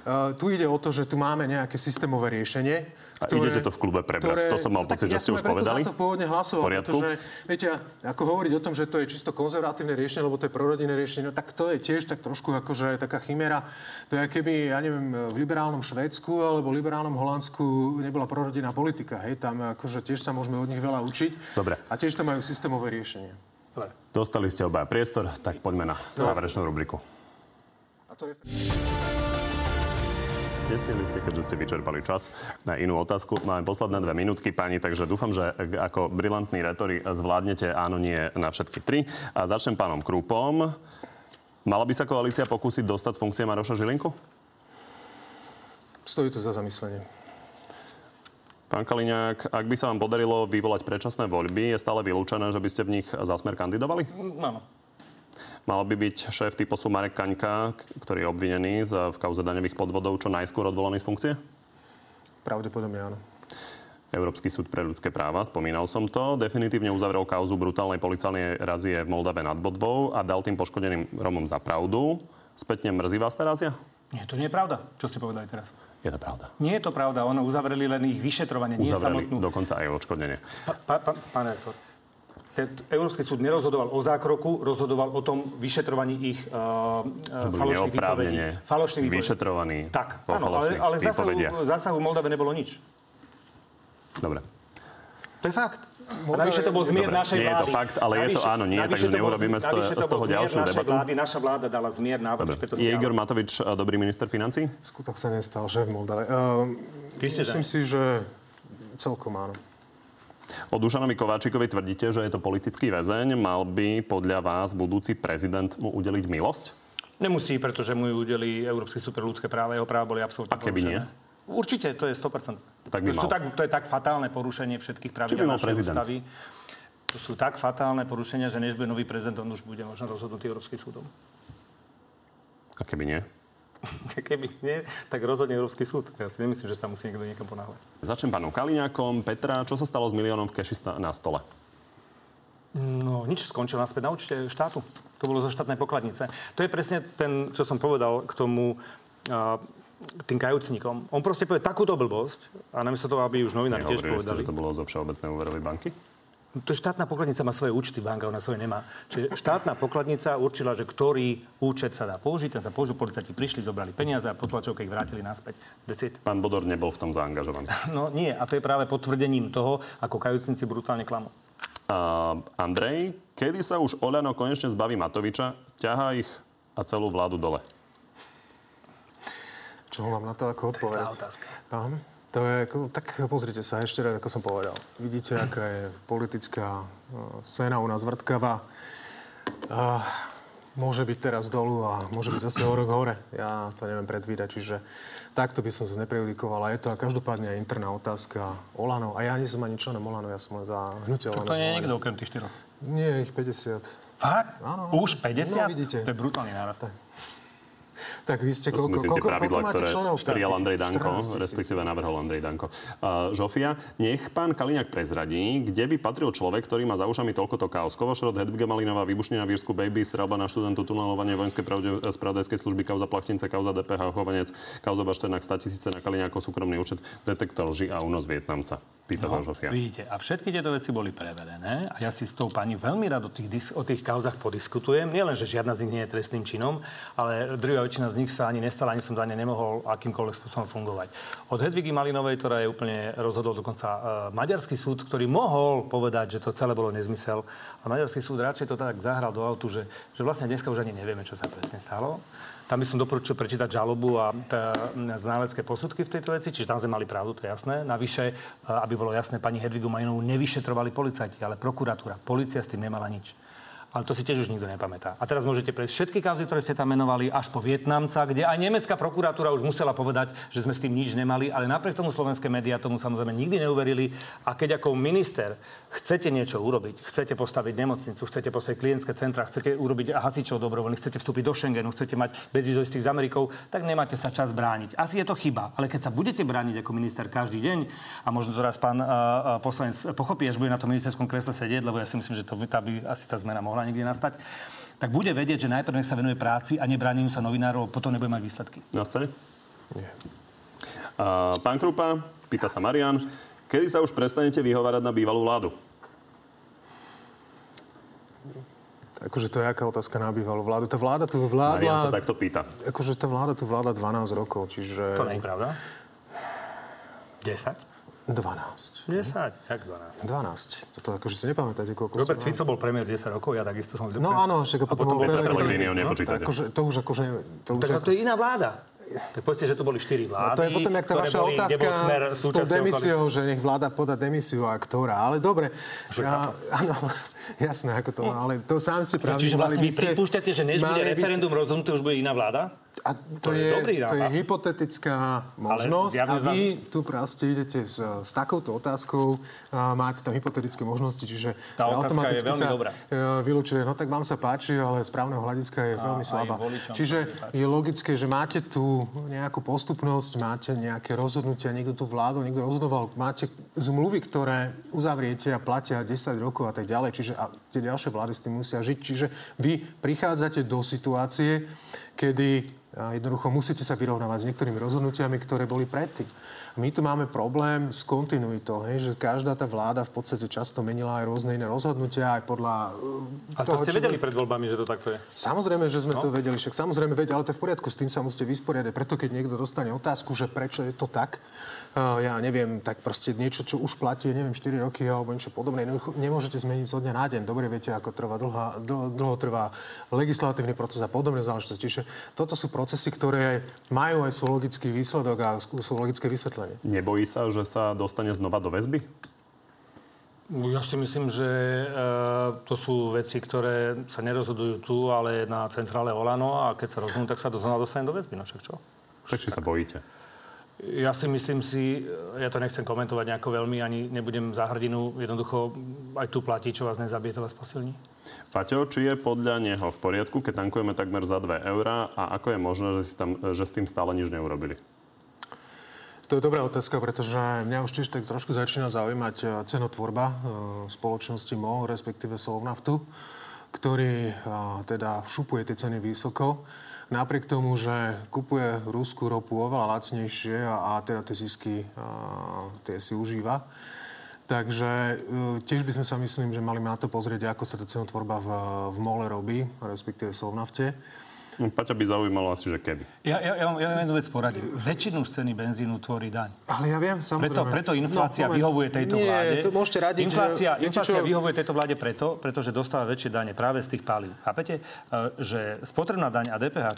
uh, tu ide o to, že tu máme nejaké systémové riešenie. A idete to v klube prebrať. To som mal No pocit, že ste ja už som povedali. za to pôvodne hlasoval, pretože, viete, ako hovoriť o tom, že to je čisto konzervatívne riešenie, lebo to je prorodinné riešenie, no tak to je tiež tak trošku akože taká chimera. To je, keby, ja neviem, v liberálnom Švédsku alebo liberálnom Holandsku nebola prorodinná politika, hej, tam akože tiež sa môžeme od nich veľa učiť. Dobre. A tiež tam majú systémové riešenie. Dobre. Dostali ste obaja priestor, tak poďme na záverečnú rubriku. A to je... Nesieli ste, keďže ste vyčerpali čas na inú otázku. Máme posledné dve minútky, pani, takže dúfam, že ako brilantní retori zvládnete áno, nie na všetky tri. A začnem pánom Krúpom. Mala by sa koalícia pokúsiť dostať z funkcie Maroša Žilinku? Stojí to za zamyslenie. Pán Kaliňák, ak by sa vám podarilo vyvolať predčasné voľby, je stále vylúčené, že by ste v nich za smer kandidovali? Áno. Mal by byť šéf typu Marek Kaňka, ktorý je obvinený z- v kauze daňových podvodov, čo najskôr odvolaný z funkcie? Pravdepodobne áno. Európsky súd pre ľudské práva, spomínal som to, definitívne uzavrel kauzu brutálnej policálnej razie v Moldave nad Bodvou a dal tým poškodeným Romom za pravdu. Spätne mrzí vás tá razia? Nie, to nie je pravda, čo ste povedali teraz. Je to pravda. Nie je to pravda, ono uzavreli len ich vyšetrovanie, nie Uzavreli samotnú... dokonca aj odškodnenie. Pa, pa, pa, pán rektor, Európsky súd nerozhodoval o zákroku, rozhodoval o tom vyšetrovaní ich uh, falošných výpovedí. Falošných výpovedí. vyšetrovaní Tak, áno, ale, ale zásahu, zásahu v Moldave nebolo nič. Dobre. To je fakt. A navyše to bol zmier Dobre, našej nie je vlády. to fakt, ale je to áno, nie, navyše takže to neurobíme z toho- navyše to z toho ďalšiu debatu. Vlády, naša vláda dala zmier návrh, Je Igor Matovič eh, dobrý minister financí? Skutok sa nestal, že v Moldave. Uh, myslím si, že celkom áno. O Dušanovi Kováčikovi tvrdíte, že je to politický väzeň. Mal by podľa vás budúci prezident mu udeliť milosť? Nemusí, pretože mu ju udeli Európsky súd pre ľudské práva, jeho práva boli absolútne A keby nie? porušené. Určite, to je 100%. Tak by to, mal. tak, to je tak fatálne porušenie všetkých pravidel našej prezident? ústavy. To sú tak fatálne porušenia, že než bude nový prezident, on už bude možno rozhodnutý Európskym súdom. A keby nie? Keby nie, tak rozhodne Európsky súd. Ja si nemyslím, že sa musí niekto niekam ponáhľať. Začnem pánom Kaliňákom. Petra, čo sa stalo s miliónom v keši na stole? No, nič, skončil naspäť na účte štátu. To bolo zo štátnej pokladnice. To je presne ten, čo som povedal k tomu uh, tým kajúcnikom. On proste povie takúto blbosť a namiesto toho, aby už novinári tiež Nehovorili ste, povedali. že to bolo zo Všeobecnej úverovej banky? To je štátna pokladnica má svoje účty, banka ona svoje nemá. Čiže štátna pokladnica určila, že ktorý účet sa dá použiť, ten sa použil, policajti prišli, zobrali peniaze a po tlačovke ich vrátili naspäť. Decid. Pán Bodor nebol v tom zaangažovaný. No nie, a to je práve potvrdením toho, ako kajúcnici brutálne klamú. A Andrej, kedy sa už Oľano konečne zbaví Matoviča, ťahá ich a celú vládu dole? Čo mám na to ako odpovedať? otázka. Áno. To je, ako- tak pozrite sa ešte raz, ako som povedal. Vidíte, aká je politická uh, scéna u nás vrtkavá. Uh, môže byť teraz dolu a môže byť zase o rok hore. Ja to neviem predvídať, čiže takto by som sa neprejudikoval. A je to a každopádne aj interná otázka Olano. A ja nie som ani členom Olano, ja som len za hnutie Čo Olano. to nie je niekto okrem tých štyroch? Nie, ich 50. Fakt? Áno. Už 50? No, vidíte. To je brutálny nárast. Tak vy ste koľko, myslím, koľko, pravidla, koľko ktoré členov? prijal 14 Andrej 000, Danko, 14 000. respektíve navrhol Andrej Danko. Uh, Žofia, nech pán Kaliňák prezradí, kde by patril človek, ktorý má za ušami toľkoto chaos. Kovošrod, Hedviga Malinová, vybušnina Vírsku Baby, strelba na študentu, tunelovanie vojenskej pravde, spravodajskej služby, kauza Plachtince, kauza DPH, chovanec, kauza Bašternák, 100 tisíce na Kaliňákov, súkromný účet, detektor lži a únos Vietnamca. Pýta no. Vidíte, a všetky tieto veci boli preverené a ja si s tou pani veľmi rád o tých, dis- o tých kauzach podiskutujem. Nie len, že žiadna z nich nie je trestným činom, ale druhá väčšina z nich sa ani nestala, ani som to ani nemohol akýmkoľvek spôsobom fungovať. Od Hedvigy Malinovej, ktorá je úplne rozhodol dokonca uh, maďarský súd, ktorý mohol povedať, že to celé bolo nezmysel. A maďarský súd radšej to tak zahral do autu, že, že vlastne dneska už ani nevieme, čo sa presne stalo. Tam by som doporučil prečítať žalobu a tá, znalecké posudky v tejto veci, čiže tam sme mali pravdu, to je jasné. Navyše, e, aby bolo jasné, pani Hedvigu Majinovú nevyšetrovali policajti, ale prokuratúra. Polícia s tým nemala nič. Ale to si tiež už nikto nepamätá. A teraz môžete prejsť všetky kauzy, ktoré ste tam menovali, až po Vietnamca, kde aj nemecká prokuratúra už musela povedať, že sme s tým nič nemali, ale napriek tomu slovenské médiá tomu samozrejme nikdy neuverili. A keď ako minister chcete niečo urobiť, chcete postaviť nemocnicu, chcete postaviť klientské centra, chcete urobiť hasičov dobrovoľných, chcete vstúpiť do Schengenu, chcete mať bezvizový styk s Amerikou, tak nemáte sa čas brániť. Asi je to chyba, ale keď sa budete brániť ako minister každý deň, a možno to raz pán uh, poslanec pochopí, až bude na tom ministerskom kresle sedieť, lebo ja si myslím, že to, tá by asi tá zmena mohla niekde nastať, tak bude vedieť, že najprv nech sa venuje práci a nebráneniu sa novinárov, potom nebude mať výsledky. Nastane? Nie. Uh, pán Krupa, pýta sa Marian, kedy sa už prestanete vyhovárať na bývalú vládu? Akože to je aká otázka na bývalú vládu. Tá vláda tu Marian sa vládla... takto pýta. Akože tá vláda tu vládla 12 rokov, čiže... To nie je pravda. 10? 12. 10? Jak 12? 12. Toto akože si nepamätáte, koľko Robert som... Fico bol premiér 10 rokov, ja takisto som... No áno, však a potom, potom bol Petra Pellegrini. Pellegriniho nepočítate. Akože, to už akože... To už Tak ako... to je iná vláda. Tak povedzte, že to boli štyri vlády, No to je potom, jak tá vaša boli, otázka smer s tou demisiou, že nech vláda podá demisiu a ktorá. Ale dobre, áno, jasné, ako to, ale to sám si pravdí. Čiže vlastne vy pripúšťate, že než bude by ste- referendum rozhodnuté, už bude iná vláda? A to, to je, je dobrý nápad. To je hypotetická možnosť a vy tu proste idete s, s takouto otázkou a máte tam hypotetické možnosti, čiže tá otázka je veľmi dobrá. E, vylúčuje, no tak vám sa páči, ale z právneho hľadiska je veľmi slabá. Čiže je logické, že máte tu nejakú postupnosť, máte nejaké rozhodnutia, niekto tu vládu, niekto rozhodoval, máte zmluvy, ktoré uzavriete a platia 10 rokov a tak ďalej, čiže a tie ďalšie vlády s tým musia žiť. Čiže vy prichádzate do situácie, kedy jednoducho musíte sa vyrovnávať s niektorými rozhodnutiami, ktoré boli predtým. My tu máme problém s kontinuitou, hej, že každá tá vláda v podstate často menila aj rôzne iné rozhodnutia, aj podľa A to toho, ste vedeli pred voľbami, že to takto je? Samozrejme, že sme no? to vedeli, však samozrejme vedeli, ale to je v poriadku, s tým sa musíte vysporiadať. Preto keď niekto dostane otázku, že prečo je to tak, ja neviem, tak proste niečo, čo už platí, neviem, 4 roky alebo niečo podobné. Nemôžete zmeniť zo dňa na deň. Dobre viete, ako trvá dlhá, dlho, dlho trvá legislatívny proces a podobné záležitosti. Čiže toto sú procesy, ktoré majú aj svoj logický výsledok a svoj logické vysvetlenie. Nebojí sa, že sa dostane znova do väzby? Ja si myslím, že e, to sú veci, ktoré sa nerozhodujú tu, ale na centrále Olano a keď sa rozhodnú, tak sa znova dostane do väzby. No však čo? Tak či sa bojíte? Ja si myslím si, ja to nechcem komentovať nejako veľmi, ani nebudem za hrdinu. Jednoducho aj tu platí, čo vás nezabije, to vás posilní. Paťo, či je podľa neho v poriadku, keď tankujeme takmer za 2 eurá a ako je možné, že, si tam, že s tým stále nič neurobili? To je dobrá otázka, pretože mňa už tiež tak trošku začína zaujímať e, cenotvorba e, spoločnosti MOL, respektíve Slovnaftu, ktorý e, teda šupuje tie ceny vysoko napriek tomu, že kupuje ruskú ropu oveľa lacnejšie a, a teda tie zisky tie si užíva. Takže tiež by sme sa myslím, že mali na to pozrieť, ako sa tá cenotvorba v, v mole robí, respektíve v Slovnafte. No, Paťa by zaujímalo asi, že kedy. Ja, ja, ja, ja vám jednu vec poradím. Väčšinu z ceny benzínu tvorí daň. Ale ja viem, samozrejme. Preto, preto inflácia no, vyhovuje tejto nie, vláde. to môžete radiť, inflácia, že... inflácia čo... vyhovuje tejto vláde preto, pretože dostáva väčšie dane práve z tých palív. Chápete? E, že spotrebná daň a DPH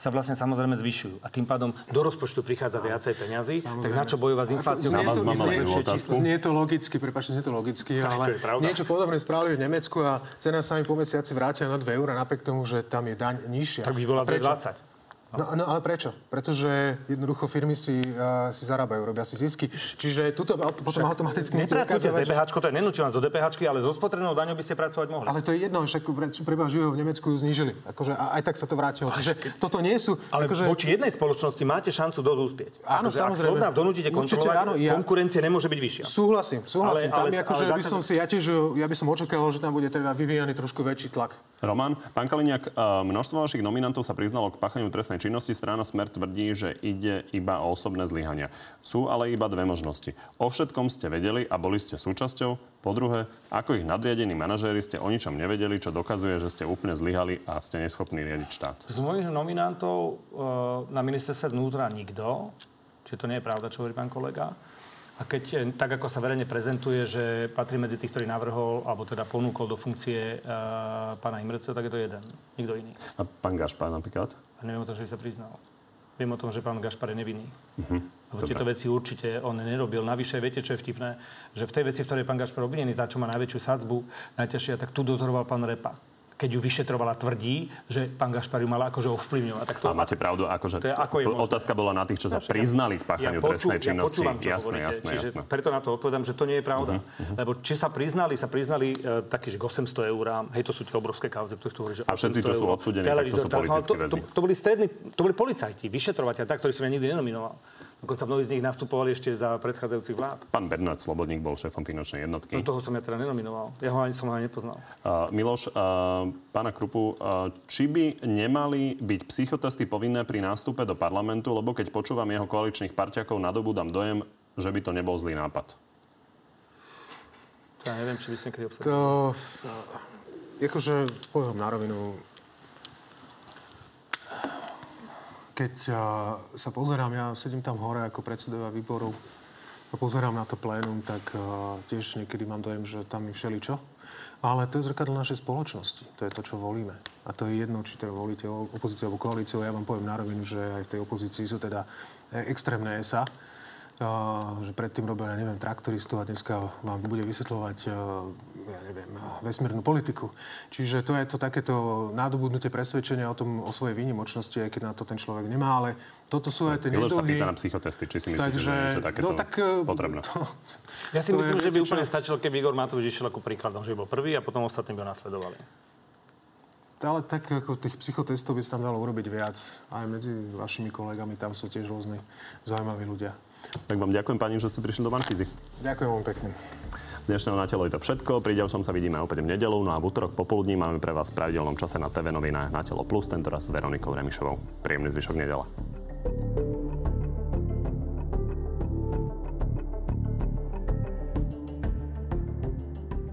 sa vlastne samozrejme zvyšujú. A tým pádom do rozpočtu prichádza viacej peňazí. Tak na čo bojovať s infláciou? Znie to, znie, znie to logicky, prepáčte, znie to logicky, ale niečo podobné spravili v Nemecku a cena sa mi po mesiaci vrátia na 2 eur, napriek tomu, že tam je daň nižšia. Tak by bola 20. No, no ale prečo? Pretože jednoducho firmy si, uh, si zarábajú, robia si zisky. Čiže tuto potom však automaticky ukázať... z DPH, to je nenúti vás do DPH, ale zo spotrebnou daňou by ste pracovať mohli. Ale to je jedno, však preba živého v Nemecku ju znížili. Akože, a aj tak sa to vrátilo. Čiže toto nie sú... Ale akože... voči jednej spoločnosti máte šancu dosť uspieť. Áno, akože, samozrejme. Ak donútite kontrolovať, áno, ja... konkurencia nemôže byť vyššia. Súhlasím, súhlasím. Ale, tam ale, akože ale, by som si, ja tiež, ja by som očakával, že tam bude teda vyvíjaný trošku väčší tlak. Roman, pán Kaliňák, množstvo vašich nominantov sa priznalo k páchaniu trestnej činnosti. Strana Smer tvrdí, že ide iba o osobné zlyhania. Sú ale iba dve možnosti. O všetkom ste vedeli a boli ste súčasťou. Po druhé, ako ich nadriadení manažéri ste o ničom nevedeli, čo dokazuje, že ste úplne zlyhali a ste neschopní riadiť štát. Z mojich nominantov na ministerstve vnútra nikto. Čiže to nie je pravda, čo hovorí pán kolega. A keď, eh, tak ako sa verejne prezentuje, že patrí medzi tých, ktorý navrhol, alebo teda ponúkol do funkcie uh, pána Imreca, tak je to jeden. Nikto iný. A pán Gašpar napríklad? A neviem o tom, že by sa priznal. Viem o tom, že pán Gašpar je nevinný. Uh-huh. Lebo Dobre. tieto veci určite on nerobil. Navyše, viete, čo je vplyvné? Že v tej veci, v ktorej pán Gašpar obvinený, tá, čo má najväčšiu sadzbu, najťažšia, tak tu dozoroval pán Repa keď ju vyšetrovala, tvrdí, že pán Gašpar ju mal akože ovplyvňovať. Tak to, a máte pravdu, akože to je, ako je otázka bola na tých, čo sa priznali k páchaniu ja poču, trestnej činnosti. Ja počúvam, jasné, jasné, jasné. Preto na to odpovedám, že to nie je pravda. Uh-huh, uh-huh. Lebo či sa priznali, sa priznali uh, takí, že 800 eur, hej, to sú tie obrovské kauzy, ktoré tu hovorí, že A všetci, čo sú odsúdení, tak to sú politické. To, to, to, boli strední, to boli policajti, vyšetrovateľ, tak, ktorý som ja nikdy nenominoval. Dokonca mnohí z nich nastupovali ešte za predchádzajúcich vlád. Pán Bernard Slobodník bol šéfom finančnej jednotky. No toho som ja teda nenominoval. Ja ho ani som ho ani nepoznal. Uh, Miloš, uh, pána Krupu, uh, či by nemali byť psychotesty povinné pri nástupe do parlamentu, lebo keď počúvam jeho koaličných parťakov, nadobúdam dojem, že by to nebol zlý nápad. Ja neviem, či by ste niekedy obsadili. To, akože, poviem na rovinu, keď sa pozerám, ja sedím tam hore ako predsedovia výboru a pozerám na to plénum, tak tiež niekedy mám dojem, že tam je všeličo. Ale to je zrkadlo našej spoločnosti. To je to, čo volíme. A to je jedno, či teda volíte opozíciu alebo koalíciu. Ja vám poviem na rovinu, že aj v tej opozícii sú teda e, extrémne SA. že predtým robil, ja neviem, traktoristov a dneska vám bude vysvetľovať ja neviem, vesmírnu politiku. Čiže to je to takéto nadobudnutie presvedčenia o, tom, o svojej výnimočnosti, aj keď na to ten človek nemá, ale toto sú aj tie Miloš sa pýta na psychotesty, či si myslíte, Takže, že je niečo takéto no, tak, e, potrebné. To, Ja si to myslím, je, že by čo? úplne stačilo, keby Igor Matovič išiel ako príkladom, že by bol prvý a potom ostatní by ho nasledovali. Ale tak ako tých psychotestov by sa tam dalo urobiť viac. Aj medzi vašimi kolegami tam sú tiež rôzni zaujímaví ľudia. Tak vám ďakujem, pani, že ste prišli do Banfízy. Ďakujem vám pekne. Z dnešného na telo je to všetko. Pri ďalšom sa vidíme opäť v nedelu, no a v útorok popoludní máme pre vás v pravidelnom čase na TV novinách na Telo Plus, tentoraz s Veronikou Remišovou. Príjemný zvyšok nedela.